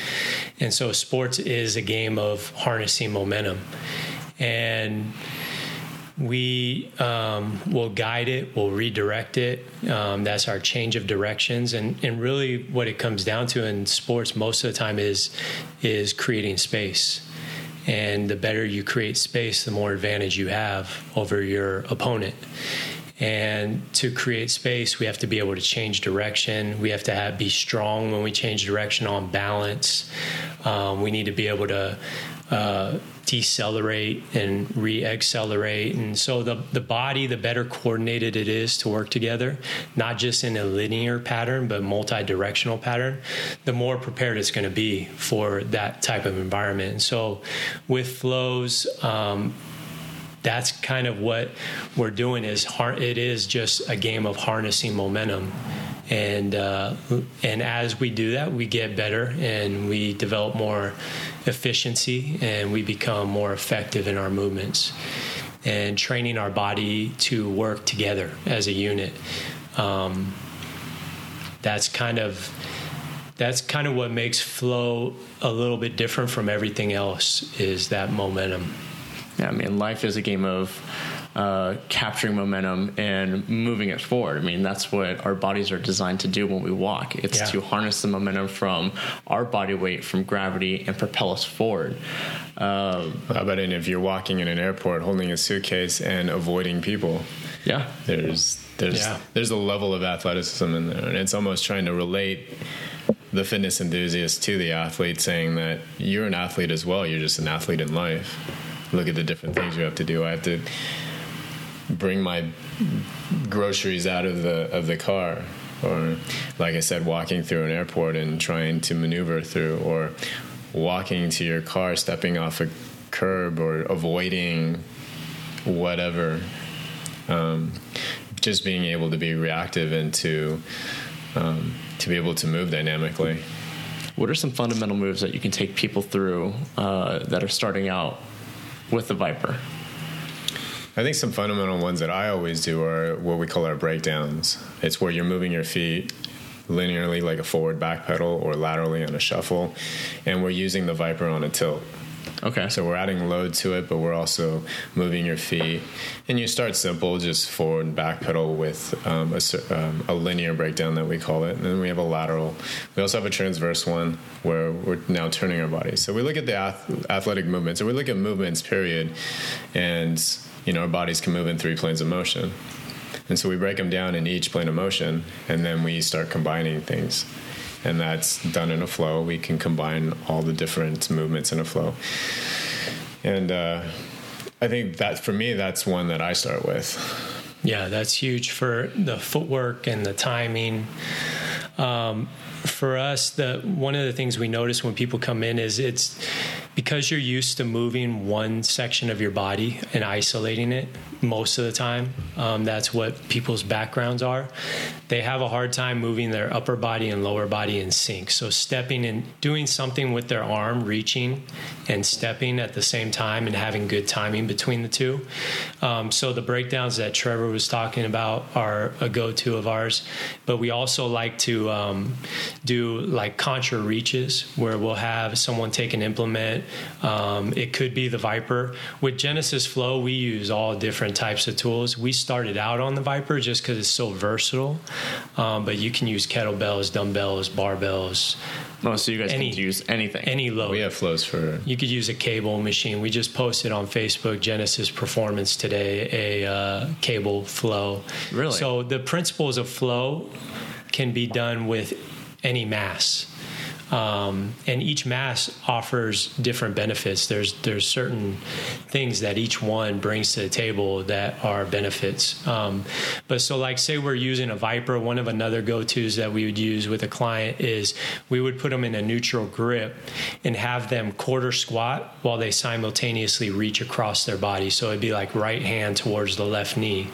And so sports is a game of harnessing momentum. And we um, will guide it, we'll redirect it. Um, that's our change of directions, and and really what it comes down to in sports most of the time is is creating space. And the better you create space, the more advantage you have over your opponent. And to create space, we have to be able to change direction. We have to have, be strong when we change direction on balance. Um, we need to be able to uh, decelerate and re-accelerate. And so the the body, the better coordinated it is to work together, not just in a linear pattern, but multi-directional pattern, the more prepared it's going to be for that type of environment. And so with flows. Um, that's kind of what we're doing is har- it is just a game of harnessing momentum. And uh, and as we do that we get better and we develop more efficiency and we become more effective in our movements and training our body to work together as a unit. Um, that's kind of that's kind of what makes flow a little bit different from everything else is that momentum Yeah, I mean, life is a game of uh, capturing momentum and moving it forward. I mean, that's what our bodies are designed to do when we walk. It's Yeah. to harness the momentum from our body weight, from gravity, and propel us forward. Uh, How about it if you're walking in an airport holding a suitcase and avoiding people? yeah, There's there's Yeah. there's a level of athleticism in there, and it's almost trying to relate the fitness enthusiast to the athlete, saying that you're an athlete as well. You're just an athlete in life. Look at the different things you have to do. I have to bring my groceries out of the of the car or like I said walking through an airport and trying to maneuver through or walking to your car stepping off a curb or avoiding whatever um, just being able to be reactive and to um, to be able to move dynamically what are some fundamental moves that you can take people through uh, that are starting out with the Viper? I think some fundamental ones that I always do are what we call our breakdowns. It's where you're moving your feet linearly, like a forward back pedal, or laterally on a shuffle, and we're using the Viper on a tilt. Okay. So we're adding load to it, but we're also moving your feet. And you start simple, just forward and back pedal with um, a, um, a linear breakdown that we call it. And then we have a lateral. We also have a transverse one where we're now turning our bodies. So we look at the ath- athletic movements, or we look at movements, period. And, you know, our bodies can move in three planes of motion. And so we break them down in each plane of motion, and then we start combining things. And that's done in a flow. We can combine all the different movements in a flow. And uh, I think that for me, that's one that I start with. Yeah, that's huge for the footwork and the timing. Um, for us, the one of the things we notice when people come in is it's because you're used to moving one section of your body and isolating it most of the time. Um, that's what people's backgrounds are. They have a hard time moving their upper body and lower body in sync. So stepping and doing something with their arm, reaching and stepping at the same time, and having good timing between the two. Um, so the breakdowns that Trevor was talking about are a go-to of ours. But we also like to um, do like contra reaches, where we'll have someone take an implement. Um, it could be the Viper. With Genesis Flow, we use all different types of tools. We started out on the Viper just because it's so versatile, um, but you can use kettlebells, dumbbells, barbells. Oh, so you guys Any- can use anything. any load. We have flows for You could use a cable machine. We just posted on Facebook Genesis Performance today a uh, cable flow. Really? So the principles of flow can be done with any mass. Um, and each mass offers different benefits. There's there's certain things that each one brings to the table that are benefits. Um, but so like say we're using a Viper, one of another go tos that we would use with a client is we would put them in a neutral grip and have them quarter squat while they simultaneously reach across their body. So it'd be like right hand towards the left knee,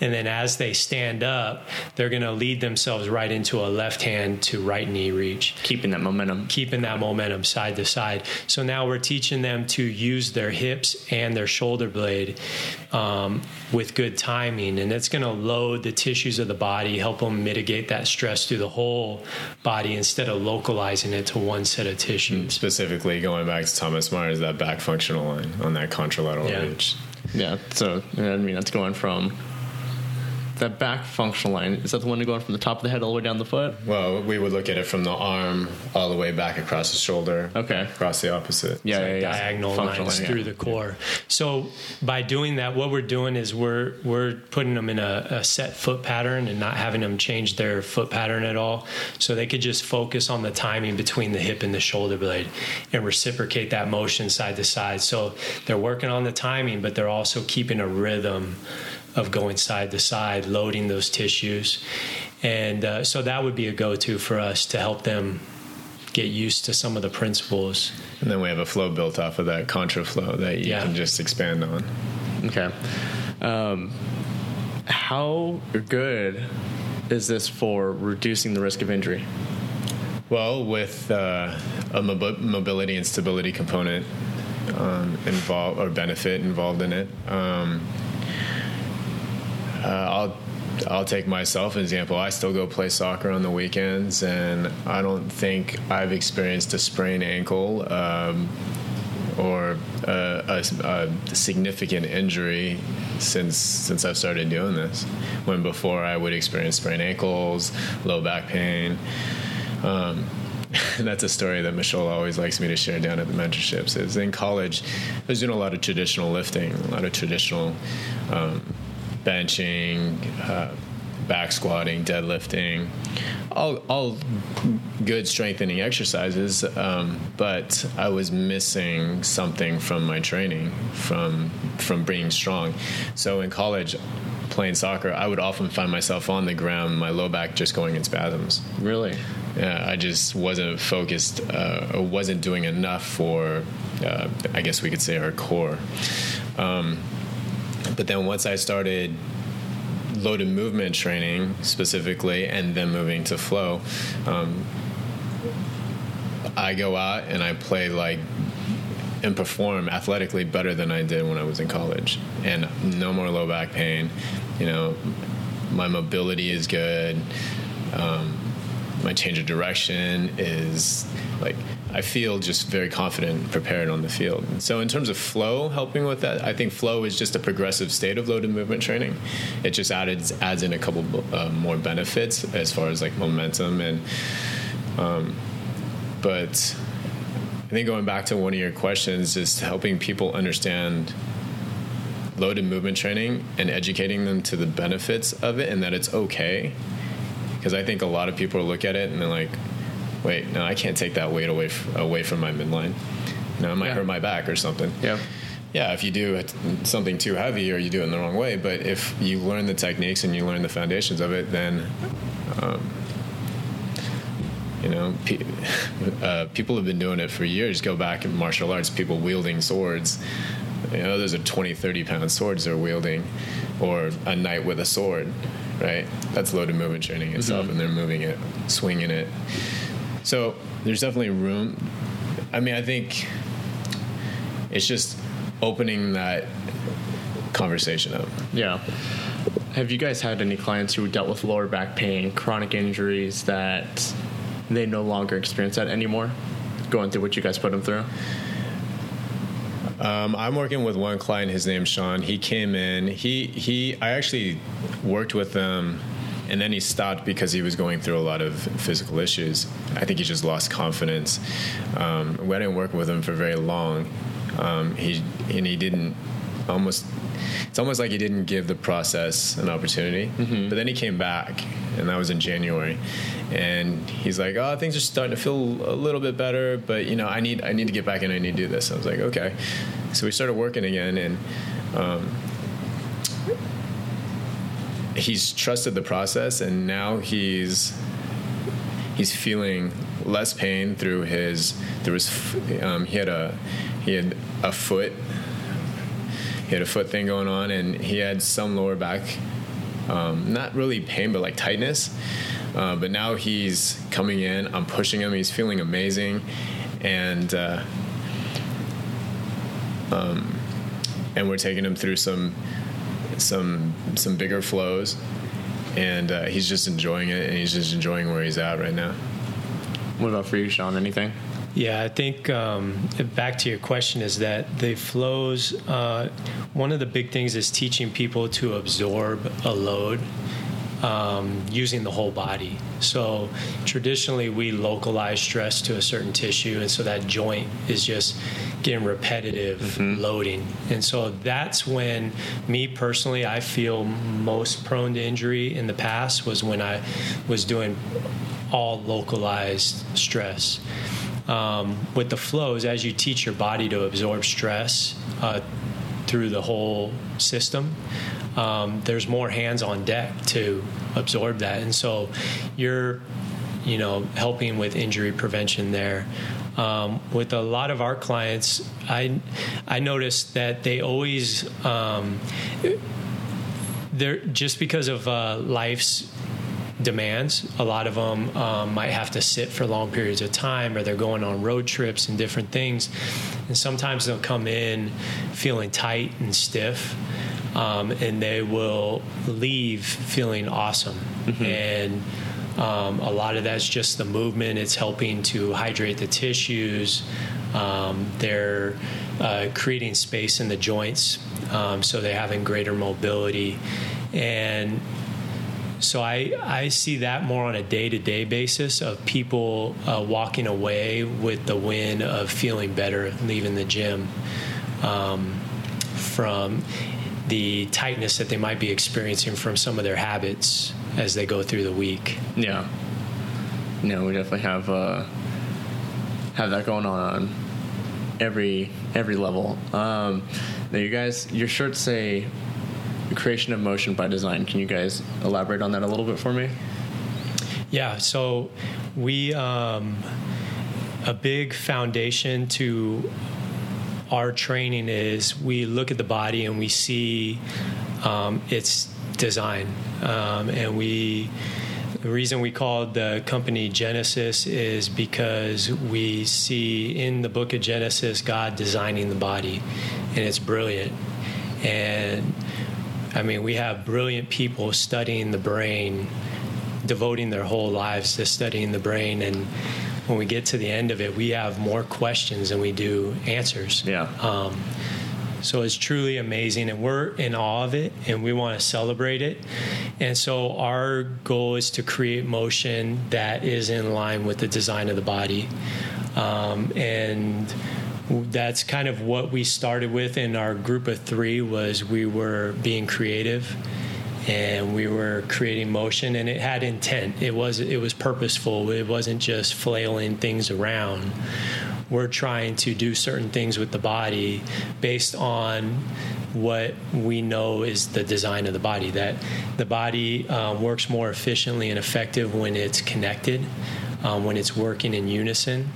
and then as they stand up, they're going to lead themselves right into a left hand to right knee reach Keeping that momentum. keeping that momentum side to side. So now we're teaching them to use their hips and their shoulder blade um, with good timing, and it's going to load the tissues of the body, help them mitigate that stress through the whole body instead of localizing it to one set of tissues. specifically going back to Thomas Myers, that back functional line on that contralateral Yeah. reach. Yeah. So I mean, that's going from that back functional line. Is that the one going from the top of the head all the way down the foot? Well, we would look at it from the arm all the way back across the shoulder. Okay. Across the opposite. Yeah, like yeah, yeah. diagonal Functional lines line, through yeah. the core. So by doing that, what we're doing is we're we're putting them in a, a set foot pattern and not having them change their foot pattern at all. So they could just focus on the timing between the hip and the shoulder blade and reciprocate that motion side to side. So they're working on the timing, but they're also keeping a rhythm of going side to side, loading those tissues. And uh, so that would be a go-to for us to help them get used to some of the principles. And then we have a flow built off of that contra flow that you Yeah. can just expand on. Okay. Um, how good is this for reducing the risk of injury? Well, with uh, a mobi- mobility and stability component um, involved or benefit involved in it, um, I'll I'll take myself as example. I still go play soccer on the weekends, and I don't think I've experienced a sprained ankle um, or a, a, a significant injury since since I've started doing this. When before I would experience sprained ankles, low back pain. Um, (laughs) that's a story that Michol always likes me to share down at the mentorships. Is in college, I was doing a lot of traditional lifting, a lot of traditional um, benching, uh, back squatting, deadlifting, all all good strengthening exercises. Um, but I was missing something from my training, from from being strong. So in college. Playing soccer, I would often find myself on the ground, my low back just going in spasms. Really? Yeah, I just wasn't focused uh, or wasn't doing enough for, uh, I guess we could say, our core. Um, but then once I started loaded movement training specifically and then moving to flow, um, I go out and I play like and perform athletically better than I did when I was in college. And no more low back pain. You know, my mobility is good. Um, my change of direction is like I feel just very confident and prepared on the field. So in terms of flow, helping with that, I think flow is just a progressive state of loaded movement training. It just added adds in a couple uh, more benefits as far as like momentum and. Um, but I think going back to one of your questions, is helping people understand loaded movement training and educating them to the benefits of it and that it's okay. Because I think a lot of people look at it and they're like, wait, no, I can't take that weight away, f- away from my midline. No, it might Yeah. hurt my back or something. Yeah. Yeah, if you do something too heavy or you do it in the wrong way, but if you learn the techniques and you learn the foundations of it, then um, you know, pe- (laughs) uh, people have been doing it for years. Go back in martial arts, people wielding swords. You know, those are 20, 30 pound swords they're wielding, or a knight with a sword, right? That's loaded movement training itself, and they're moving it, swinging it. So there's definitely room. I mean, I think it's just opening that conversation up. Yeah. Have you guys had any clients who dealt with lower back pain, chronic injuries that they no longer experience that anymore? Going through what you guys put them through? Um, I'm working with one client. His name's Sean. He came in. He he. I actually worked with him and then he stopped because he was going through a lot of physical issues. I think he just lost confidence. Um, we didn't work with him for very long. Um, he and he didn't almost. It's almost like he didn't give the process an opportunity. Mm-hmm. But then he came back, and that was in January. And he's like, "Oh, things are starting to feel a little bit better, but you know, I need I need to get back in. I need to do this." I was like, "Okay." So we started working again, and um, he's trusted the process, and now he's he's feeling less pain through his there was um, he had a he had a foot he had a foot thing going on and he had some lower back um, not really pain but like tightness. Uh, but now he's coming in i'm pushing him he's feeling amazing and uh, um, and we're taking him through some some some bigger flows, and uh, he's just enjoying it, and he's just enjoying where he's at right now. What about for you, Shawn? Anything? Yeah, I think um, back to your question is that the flows. Uh, one of the big things is teaching people to absorb a load um, using the whole body. So traditionally, we localize stress to a certain tissue, and so that joint is just getting repetitive mm-hmm. loading. And so that's when, me personally, I feel most prone to injury in the past was when I was doing all localized stress. Um, with the flows, as you teach your body to absorb stress uh, through the whole system, um, there's more hands on deck to absorb that. And so you're, you know, helping with injury prevention there. Um, with a lot of our clients, I I noticed that they always um, they're just because of uh, life's demands. A lot of them um, might have to sit for long periods of time, or they're going on road trips and different things. And sometimes they'll come in feeling tight and stiff um, and they will leave feeling awesome. Mm-hmm. And um, a lot of that's just the movement. It's helping to hydrate the tissues. Um, they're uh, creating space in the joints, um, so they're having greater mobility. And so I, I see that more on a day to day basis of people uh, walking away with the win of feeling better leaving the gym um, from the tightness that they might be experiencing from some of their habits as they go through the week. Yeah. No, we definitely have uh, have that going on every every level. Um, now, you guys, your shirts say "creation of motion by design." Can you guys elaborate on that a little bit for me? Yeah. So we um, a big foundation to our training is we look at the body and we see um, its design, um, and we. The reason we called the company Genesis is because we see in the book of Genesis God designing the body, and it's brilliant. And I mean, we have brilliant people studying the brain, devoting their whole lives to studying the brain, and when we get to the end of it, we have more questions than we do answers. Yeah. Um, so it's truly amazing, and we're in awe of it, and we want to celebrate it. And so our goal is to create motion that is in line with the design of the body, um, and that's kind of what we started with in our group of three was we were being creative and we were creating motion and it had intent. It was it was purposeful. It wasn't just flailing things around. We're trying to do certain things with the body based on what we know is the design of the body that the body um, works more efficiently and effective when it's connected um, when it's working in unison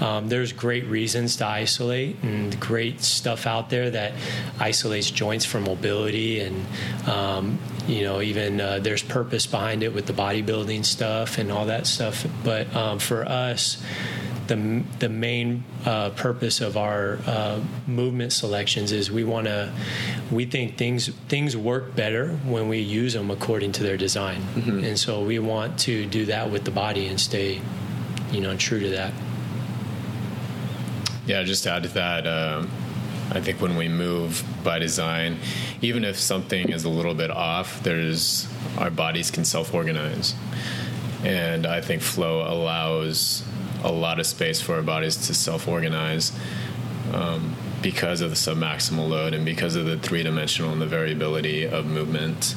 um, there's great reasons to isolate and great stuff out there that isolates joints for mobility and um, you know even uh, there's purpose behind it with the bodybuilding stuff and all that stuff. But um, for us the, the main uh, purpose of our uh, movement selections is we want to we think things things work better when we use them according to their design. Mm-hmm. and so we want to do that with the body and stay you know true to that yeah, just to add to that, um, I think when we move by design, even if something is a little bit off, there's our bodies can self-organize, and I think flow allows a lot of space for our bodies to self-organize um, because of the submaximal load and because of the three-dimensional and the variability of movement.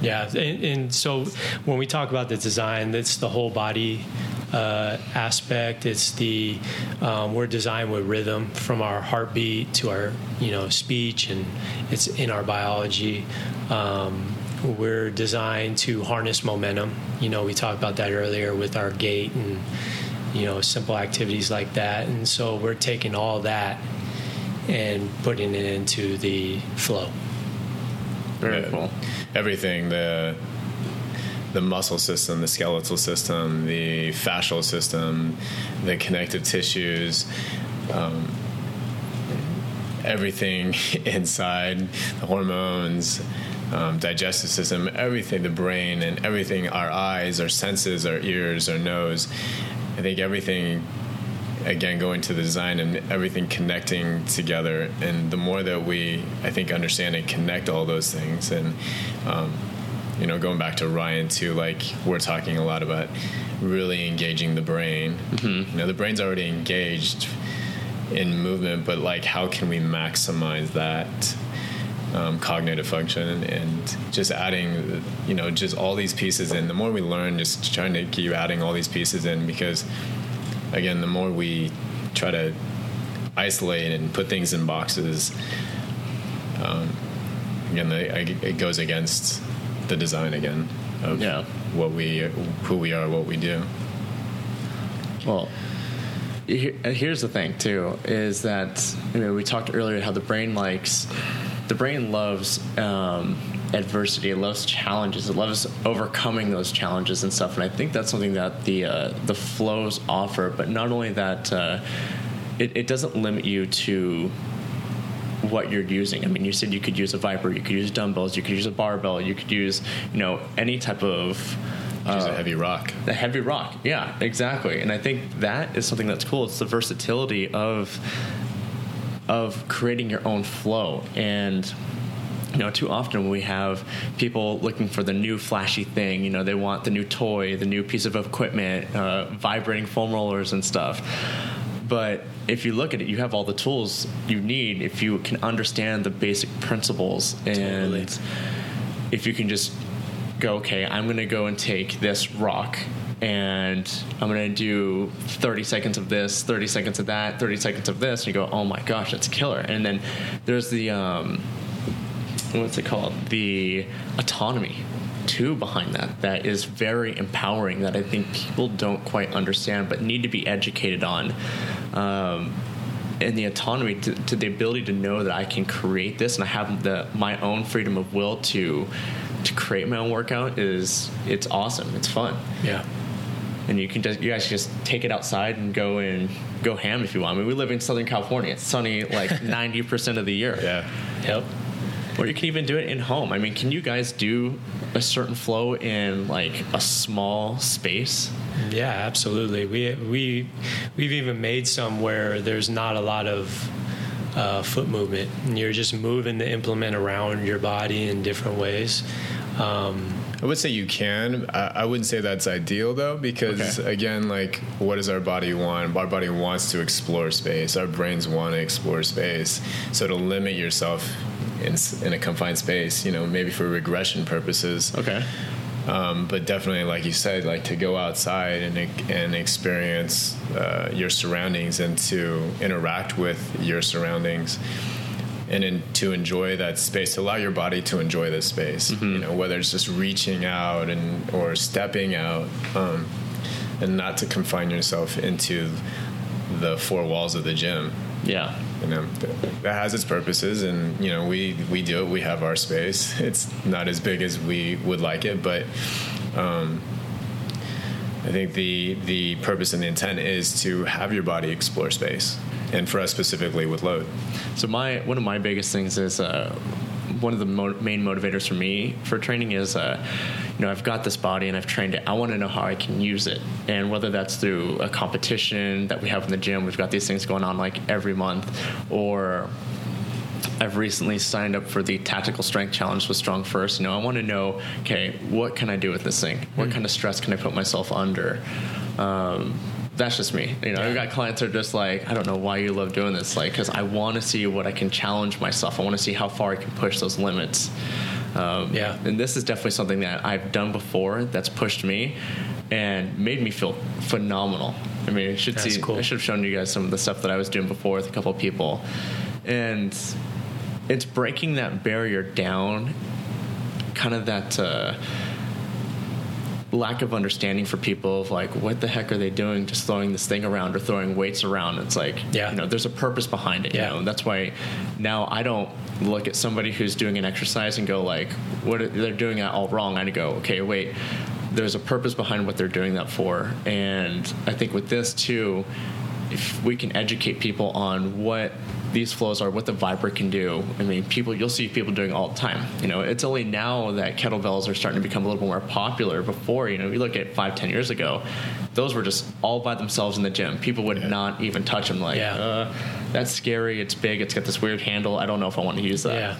Yeah, and, and, so when we talk about the design, it's the whole body uh, aspect. It's the um, we're designed with rhythm from our heartbeat to our you know speech, and it's in our biology. Um, we're designed to harness momentum. You know, we talked about that earlier with our gait and you know simple activities like that. And so we're taking all that and putting it into the flow. Very cool. Everything the the muscle system, the skeletal system, the fascial system, the connective tissues, um, everything (laughs) inside, the hormones, um, digestive system, everything, the brain, and everything, our eyes, our senses, our ears, our nose. I think everything, again, going to the design and everything connecting together. And the more that we, I think, understand and connect all those things, and um, you know, going back to Ryan too, like we're talking a lot about really engaging the brain. Mm-hmm. You know, the brain's already engaged in movement, but like, how can we maximize that? Um, cognitive function and just adding, you know, just all these pieces in. The more we learn, just trying to keep adding all these pieces in because, again, the more we try to isolate and put things in boxes, um, again, it goes against the design again of yeah. what we who we are, what we do. Well, here's the thing too is that you know, we talked earlier how the brain likes the brain loves um, adversity it loves challenges it loves overcoming those challenges and stuff and i think that's something that the uh, the flows offer but not only that uh, it, it doesn't limit you to what you're using. I mean, you said you could use a Viper, you could use dumbbells, you could use a barbell, you could use, you know, any type of. Uh, use a heavy rock. The heavy rock, yeah, exactly. And I think that is something that's cool. It's the versatility of of creating your own flow and you know, too often we have people looking for the new flashy thing. You know, they want the new toy, the new piece of equipment, uh, vibrating foam rollers and stuff. But if you look at it, you have all the tools you need if you can understand the basic principles and totally. if you can just go, okay, I'm going to go and take this rock and I'm going to do 30 seconds of this, 30 seconds of that, 30 seconds of this, and you go, oh my gosh, that's a killer. And then there's the, um, what's it called? The autonomy too behind that that is very empowering that I think people don't quite understand but need to be educated on. Um, and the autonomy to, to, the ability to know that I can create this and I have the my own freedom of will to to create my own workout is it's awesome. It's fun. Yeah. And you can just you guys just take it outside and go and go ham if you want. I mean, we live in Southern California. It's sunny like (laughs) ninety percent of the year. Yeah. Yep or you can even do it in home. I mean, can you guys do a certain flow in like a small space? Yeah, absolutely. We we we've even made some where there's not a lot of uh, foot movement. And you're just moving the implement around your body in different ways. Um, I would say you can. I, I, wouldn't say that's ideal though, because okay. again, like, what does our body want? Our body wants to explore space. Our brains want to explore space. So to limit yourself in, in a confined space, you know, maybe for regression purposes. Okay. Um, but definitely, like you said, like to go outside and and experience uh, your surroundings and to interact with your surroundings, and in, to enjoy that space, to allow your body to enjoy this space. Mm-hmm. You know, whether it's just reaching out and or stepping out, um, and not to confine yourself into the four walls of the gym. Yeah you know that has its purposes and you know we we do it we have our space. (laughs) It's not as big as we would like it but um, I think the the purpose and the intent is to have your body explore space and for us specifically with load. So my one of my biggest things is uh, one of the mo- main motivators for me for training is, uh, you know, I've got this body and I've trained it. I want to know how I can use it, and whether that's through a competition that we have in the gym. We've got these things going on like every month, or I've recently signed up for the tactical strength challenge with StrongFirst. You know, I want to know, okay, what can I do with this thing? What mm kind of stress can I put myself under? Um, that's just me. You know, I've got clients that are just like, I don't know why you love doing this. Like, because I want to see what I can challenge myself. I want to see how far I can push those limits. Um, yeah. And this is definitely something that I've done before that's pushed me and made me feel phenomenal. I mean, I should that's see. Cool. I should have shown you guys some of the stuff that I was doing before with a couple of people, and it's breaking that barrier down. Kind of that. Uh, lack of understanding for people of like what the heck are they doing just throwing this thing around or throwing weights around? It's like yeah. you know there's a purpose behind it yeah. you know? That's why now i don't look at somebody who's doing an exercise and go like what are, they're doing that all wrong. I go okay wait. There's a purpose behind what they're doing that for. And i think with this too if we can educate people on what these flows are, what the Viper can do. I mean, people you'll see people doing all the time. You know, it's only now that kettlebells are starting to become a little bit more popular. Before, you know, you look at five, ten years ago, those were just all by themselves in the gym. People would yeah. not even touch them. Like, yeah. uh, that's scary. It's big. It's got this weird handle. I don't know if I want to use that. Yeah.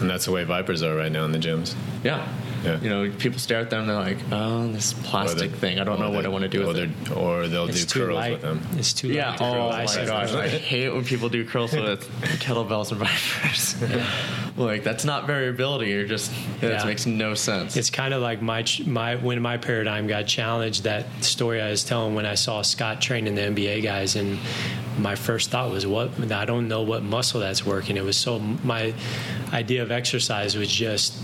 And that's the way Vipers are right now in the gyms. Yeah. Yeah. You know, people stare at them. and They're like, "Oh, this plastic thing. I don't know what I want to do with it." Or they'll it's do curls light. with them. It's too yeah. light. Oh my gosh, I (laughs) hate when people do curls (laughs) with kettlebells and vipers. Yeah. (laughs) like that's not variability. You're just that yeah. makes no sense. It's kind of like my my when my paradigm got challenged. That story I was telling when I saw Scott training the NBA guys, and my first thought was, "What? I don't know what muscle that's working." It was so my idea of exercise was just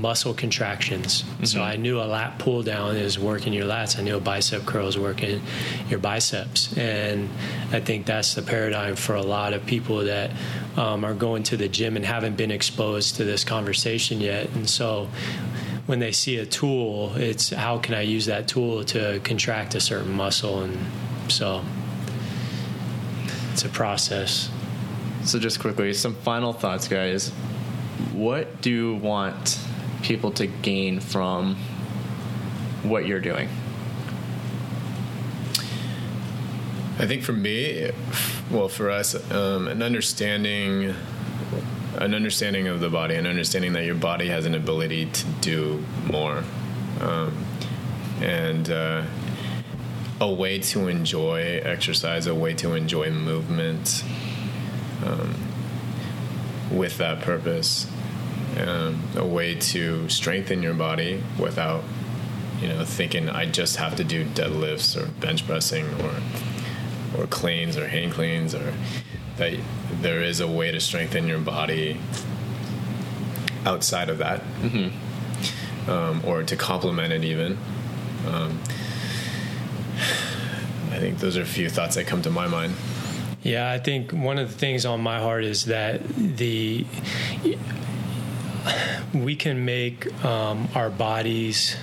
muscle contractions. Mm-hmm. So I knew a lat pull down is working your lats. I knew a bicep curl is working your biceps. And I think that's the paradigm for a lot of people that um, are going to the gym and haven't been exposed to this conversation yet. And so when they see a tool, it's how can I use that tool to contract a certain muscle? And so it's a process. So, just quickly, some final thoughts, guys. What do you want people to gain from what you're doing? I think for me, well, for us, um, an understanding, an understanding of the body, an understanding that your body has an ability to do more, um, and uh, a way to enjoy exercise, a way to enjoy movement, um, with that purpose um, a way to strengthen your body without you know thinking I just have to do deadlifts or bench pressing or or cleans or hang cleans or that there is a way to strengthen your body outside of that mm-hmm. um, or to complement it even um, I think those are a few thoughts that come to my mind. Yeah, I think one of the things on my heart is that the we can make um, our bodies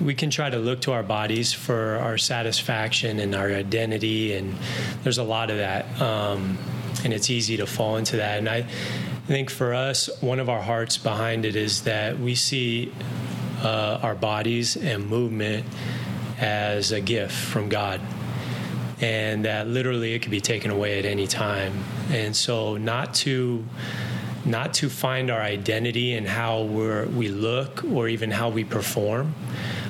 we can try to look to our bodies for our satisfaction and our identity and there's a lot of that um, and it's easy to fall into that. And i think for us one of our hearts behind it is that we see uh, our bodies and movement as a gift from god and that literally it could be taken away at any time. And so not to not to find our identity in how we we look or even how we perform,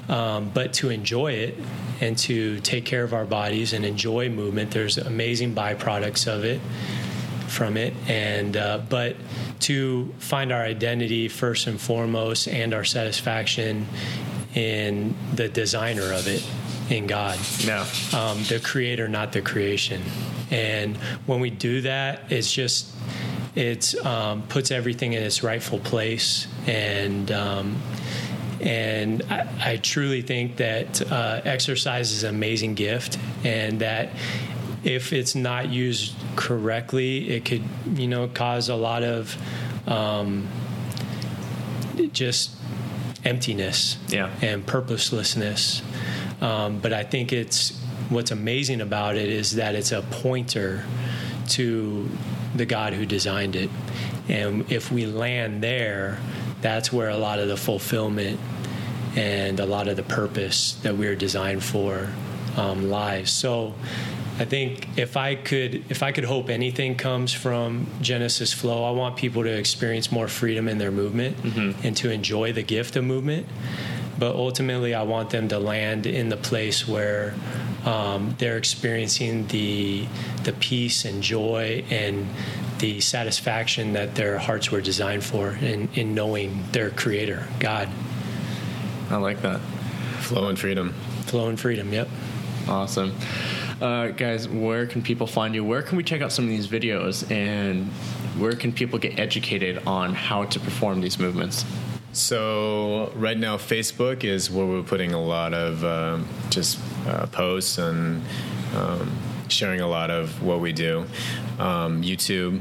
um, but to enjoy it and to take care of our bodies and enjoy movement. There's amazing byproducts of it from it, and uh, but to find our identity first and foremost and our satisfaction in the designer of it in God. No. Um, the creator, not the creation. And when we do that, it's just it um, puts everything in its rightful place and um, and I, I, truly think that uh, exercise is an amazing gift and that if it's not used correctly it could you know cause a lot of um, just emptiness yeah. and purposelessness um, but I think it's what's amazing about it is that it's a pointer to the God who designed it. And if we land there, that's where a lot of the fulfillment and a lot of the purpose that we are designed for um, lies. So I think if I could if I could hope anything comes from Genesis Flow, I want people to experience more freedom in their movement mm-hmm. and to enjoy the gift of movement. But ultimately, I want them to land in the place where um, they're experiencing the the peace and joy and the satisfaction that their hearts were designed for in, in knowing their creator, God. I like that. Flow and freedom. Flow and freedom, yep. Awesome. Uh, guys, where can people find you? Where can we check out some of these videos? And where can people get educated on how to perform these movements? So right now, Facebook is where we're putting a lot of um, just uh, posts and um, sharing a lot of what we do. Um, YouTube,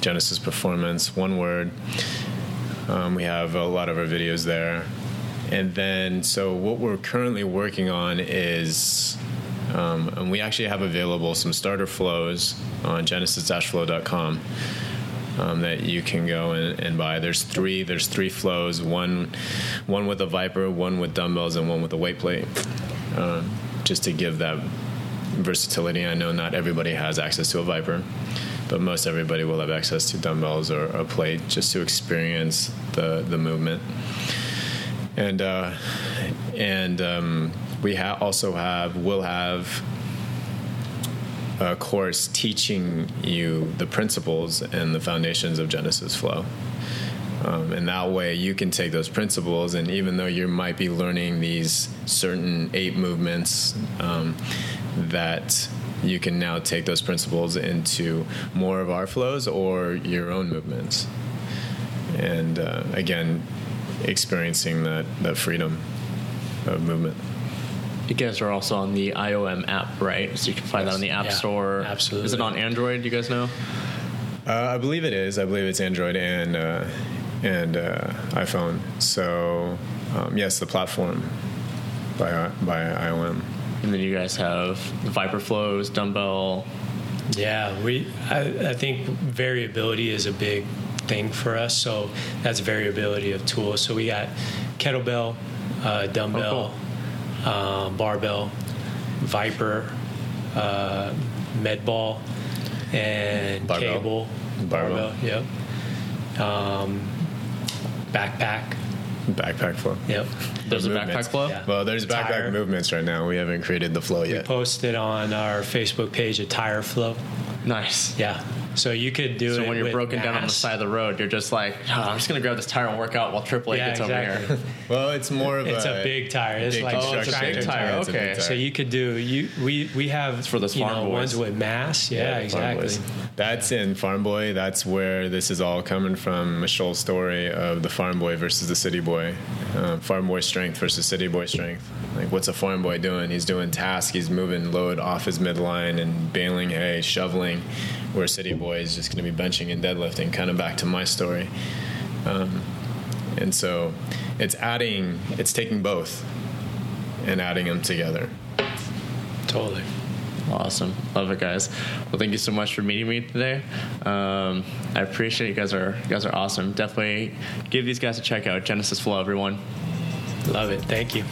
Genesis Performance, one word. Um, we have a lot of our videos there. And then, so what we're currently working on is um, and we actually have available some starter flows on genesis-flow.com um, that you can go and, and, buy. There's three. There's three flows. One, one with a Viper, one with dumbbells, and one with a weight plate. Um, just to give that versatility. I know not everybody has access to a Viper, but most everybody will have access to dumbbells or a plate just to experience the the movement. And uh, and um, we ha- also have will have a course teaching you the principles and the foundations of Genesis Flow. Um, and that way you can take those principles, and even though you might be learning these certain eight movements, um, that you can now take those principles into more of our flows or your own movements. And uh, again, experiencing that, that freedom of movement you guys are also on the IOM app, right? So you can find yes. that on the App yeah, Store. Absolutely. Is it on Android? Do you guys know? Uh, I believe it is. I believe it's Android and uh, and uh, iPhone. So um, yes, the platform by by IOM. And then you guys have the Viper flows, dumbbell. Yeah, we. I, I think variability is a big thing for us. So that's variability of tools. So we got kettlebell, uh, dumbbell. Oh, cool uh, barbell, Viper, uh, med ball, and barbell. cable. Barbell. barbell yep. Um, backpack. Backpack flow. Yep. There's a backpack flow? Yeah. Well, there's backpack tire. movements right now. We haven't created the flow yet. We posted on our Facebook page a tire flow. Nice. Yeah. So you could do so it. So when you're broken mass. down on the side of the road, you're just like, oh, I'm just gonna grab this tire and work out while Triple A yeah, gets exactly. over here. (laughs) well, it's more of it's a, a big tire. It's big like oh, it's a big tire. tire. Okay. So you could do you we we have it's for the farm know, boys. ones with mass. Yeah, yeah exactly. That's in Farm Boy. That's where this is all coming from. Michol's story of the Farm Boy versus the City Boy, uh, Farm Boy strength versus City Boy strength. Like, what's a Farm Boy doing? He's doing tasks. He's moving load off his midline and baling hay, shoveling where City Boy is just going to be benching and deadlifting, kind of back to my story. Um, and so it's adding, it's taking both and adding them together. Totally. Awesome. Love it, guys. Well, thank you so much for meeting me today. Um, I appreciate it. you guys are you guys are awesome. Definitely give these guys a check out. Genesis Flow, everyone. Love it. Thank you.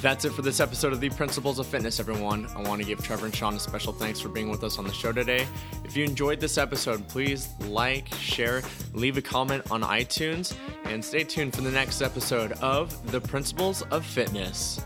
That's it for this episode of the Principles of Fitness, everyone. I want to give Trevor and Shawn a special thanks for being with us on the show today. If you enjoyed this episode, please like, share, leave a comment on iTunes, and stay tuned for the next episode of The Principles of Fitness.